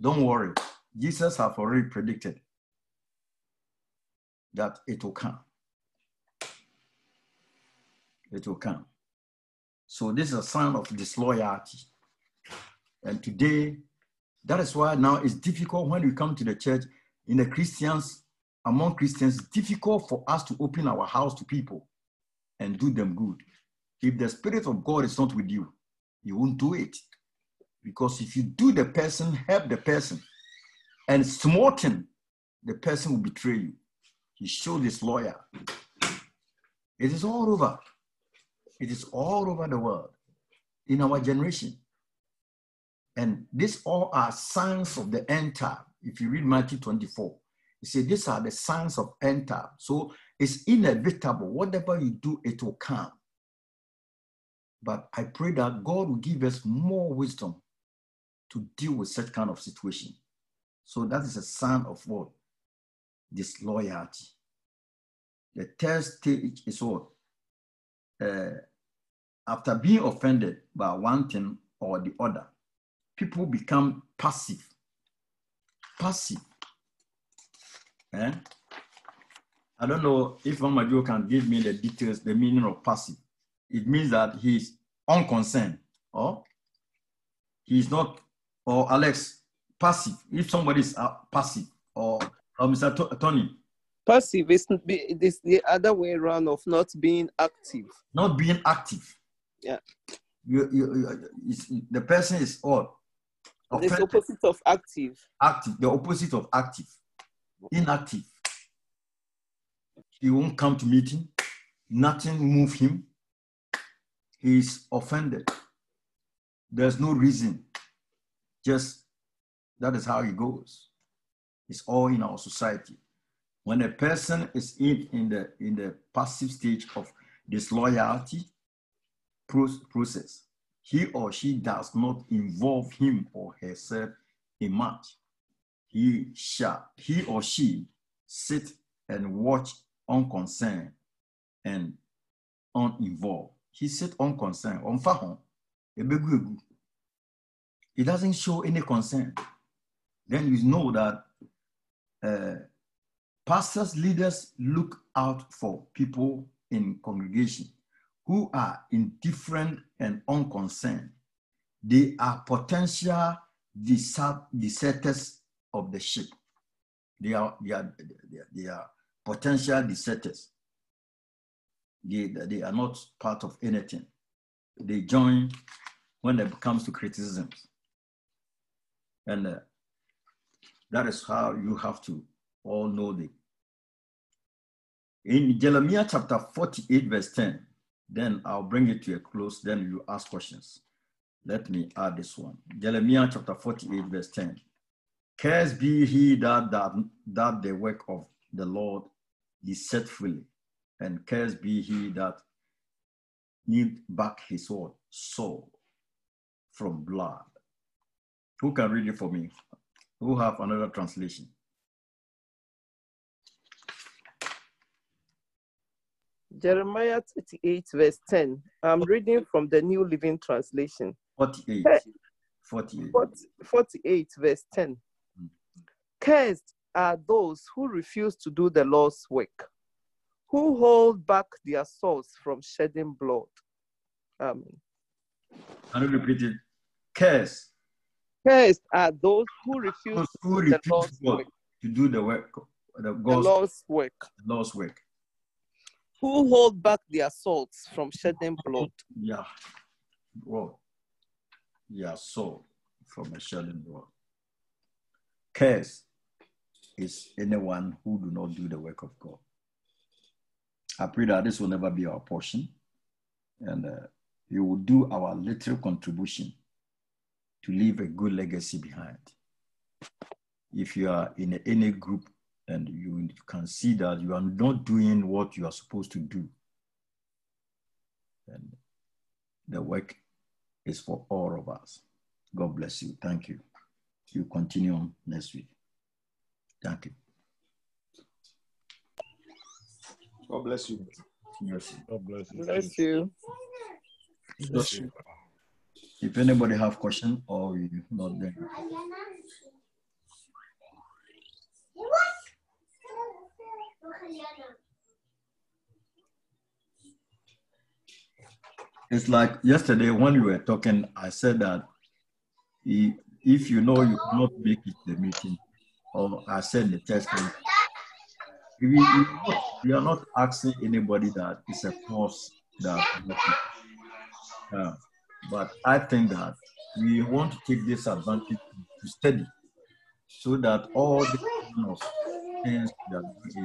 A: Don't worry. Jesus have already predicted that it will come. It will come. So this is a sign of disloyalty. And today, that is why now it's difficult when we come to the church in the Christians, among Christians, difficult for us to open our house to people and do them good. If the Spirit of God is not with you, you won't do it. Because if you do the person, help the person, and smarten, the person will betray you. He showed this lawyer. It is all over. It is all over the world in our generation. And these all are signs of the end time. If you read Matthew 24, you see these are the signs of end time. So it's inevitable. Whatever you do, it will come. But I pray that God will give us more wisdom to deal with such kind of situation. So that is a sign of what? Disloyalty. The third stage is what? Uh, after being offended by one thing or the other, people become passive. Passive. Eh? I don't know if Joe can give me the details, the meaning of passive. It means that he's unconcerned or he's not, or Alex, passive. If somebody is uh, passive or, or Mr. To- Tony,
E: Passive is it is the other way around of not being active.
A: not being active.
E: Yeah.
A: You, you, you, the person is all.
E: The opposite of active.
A: active, the opposite of active, inactive. He won't come to meeting, nothing move him. He's offended. There's no reason. Just that is how he goes. It's all in our society. When a person is in, in the in the passive stage of disloyalty pro- process, he or she does not involve him or herself in much. He shall, he or she sit and watch unconcerned and uninvolved. He sit unconcerned. He doesn't show any concern. Then you know that uh, pastors, leaders look out for people in congregation who are indifferent and unconcerned. They are potential desert- deserters of the ship. They are, they are, they are, they are potential deserters. They, they are not part of anything. They join when it comes to criticisms. And uh, that is how you have to all know the. In Jeremiah chapter 48, verse 10, then I'll bring it to a close, then you ask questions. Let me add this one. Jeremiah chapter 48, verse 10. Cursed be he that, that, that the work of the Lord deceitfully, and cursed be he that need back his word, soul from blood. Who can read it for me? Who have another translation?
E: Jeremiah 38, verse 10. I'm reading from the New Living Translation.
A: 48. 48.
E: 48, verse 10. Mm. Cursed are those who refuse to do the Lord's work, who hold back their souls from shedding blood. Amen.
A: Can you repeat it? Curse.
E: Cursed are those who refuse
A: Those who
E: do the
A: refuse
E: Lord's work,
A: to do the work, the
E: the Lord's work,
A: Lord's work.
E: who hold back their souls from shedding blood.
A: Yeah. Whoa. Yeah, so from a shelling world. Curse is anyone who do not do the work of God. I pray that this will never be our portion, and uh, we will do our little contribution to leave a good legacy behind. If you are in any group and you can see that you are not doing what you are supposed to do, then the work is for all of us. God bless you. Thank you. You continue on next week. Thank you.
B: God bless you.
A: Yes.
J: God bless you.
E: Bless you.
A: Bless you. If anybody have question or you not there, it's like yesterday when we were talking, I said that if you know you cannot make it the meeting, or I said the testing, we, we are not asking anybody that it's a force that but I think that we want to take this advantage to study so that all the things we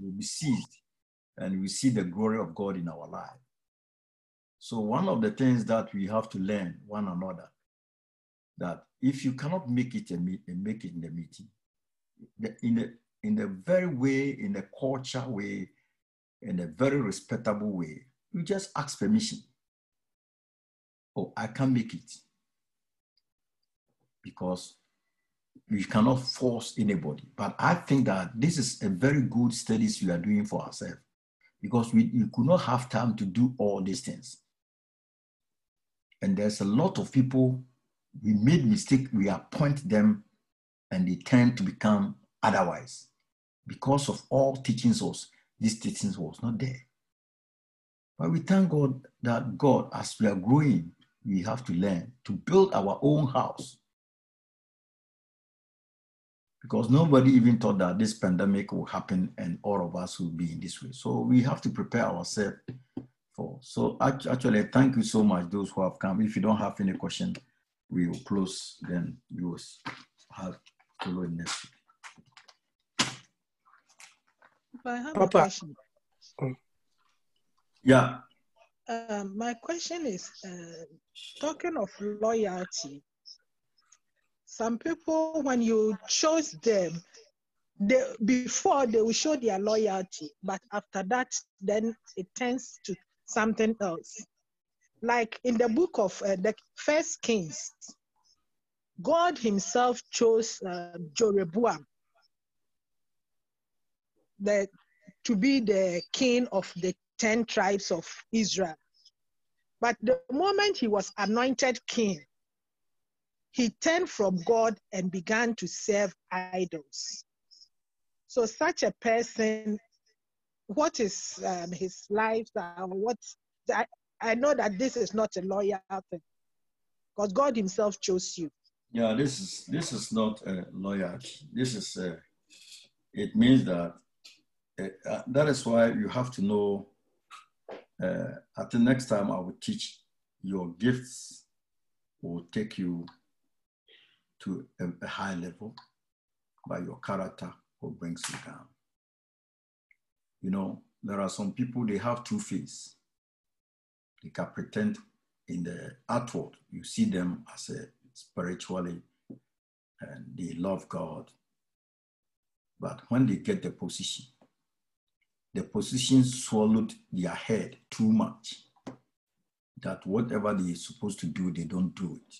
A: will be seized and we see the glory of God in our life. So one of the things that we have to learn one another that if you cannot make it a meet, make it in the meeting, in the in the very way, in the culture way, in a very respectable way, you just ask permission. Oh, I can't make it because we cannot force anybody. But I think that this is a very good studies we are doing for ourselves because we, we could not have time to do all these things. And there's a lot of people, we made mistake, we appoint them and they tend to become otherwise. Because of all teachings was, This teachings was not there. But we thank God that God, as we are growing, we have to learn to build our own house. Because nobody even thought that this pandemic will happen and all of us will be in this way. So we have to prepare ourselves for. So actually, thank you so much, those who have come. If you don't have any question, we will close. Then we will have follow next week.
H: If I have a
K: Papa.
H: question. Mm.
A: Yeah.
H: Um, my question is uh, talking of loyalty. Some people, when you chose them, they, before they will show their loyalty, but after that, then it turns to something else. Like in the book of uh, the First Kings, God Himself chose uh, Jeroboam the, to be the king of the 10 tribes of Israel. But the moment he was anointed king, he turned from God and began to serve idols. So, such a person, what is um, his lifestyle? What I, I know that this is not a loyal thing because God Himself chose you.
A: Yeah, this is this is not a loyalty. This is a, it means that uh, uh, that is why you have to know. Uh, at the next time, I will teach your gifts will take you to a, a high level, but your character will brings you down. You know, there are some people they have two faces. They can pretend in the outward, you see them as a spiritually and they love God. But when they get the position, the position swallowed their head too much that whatever they're supposed to do, they don't do it.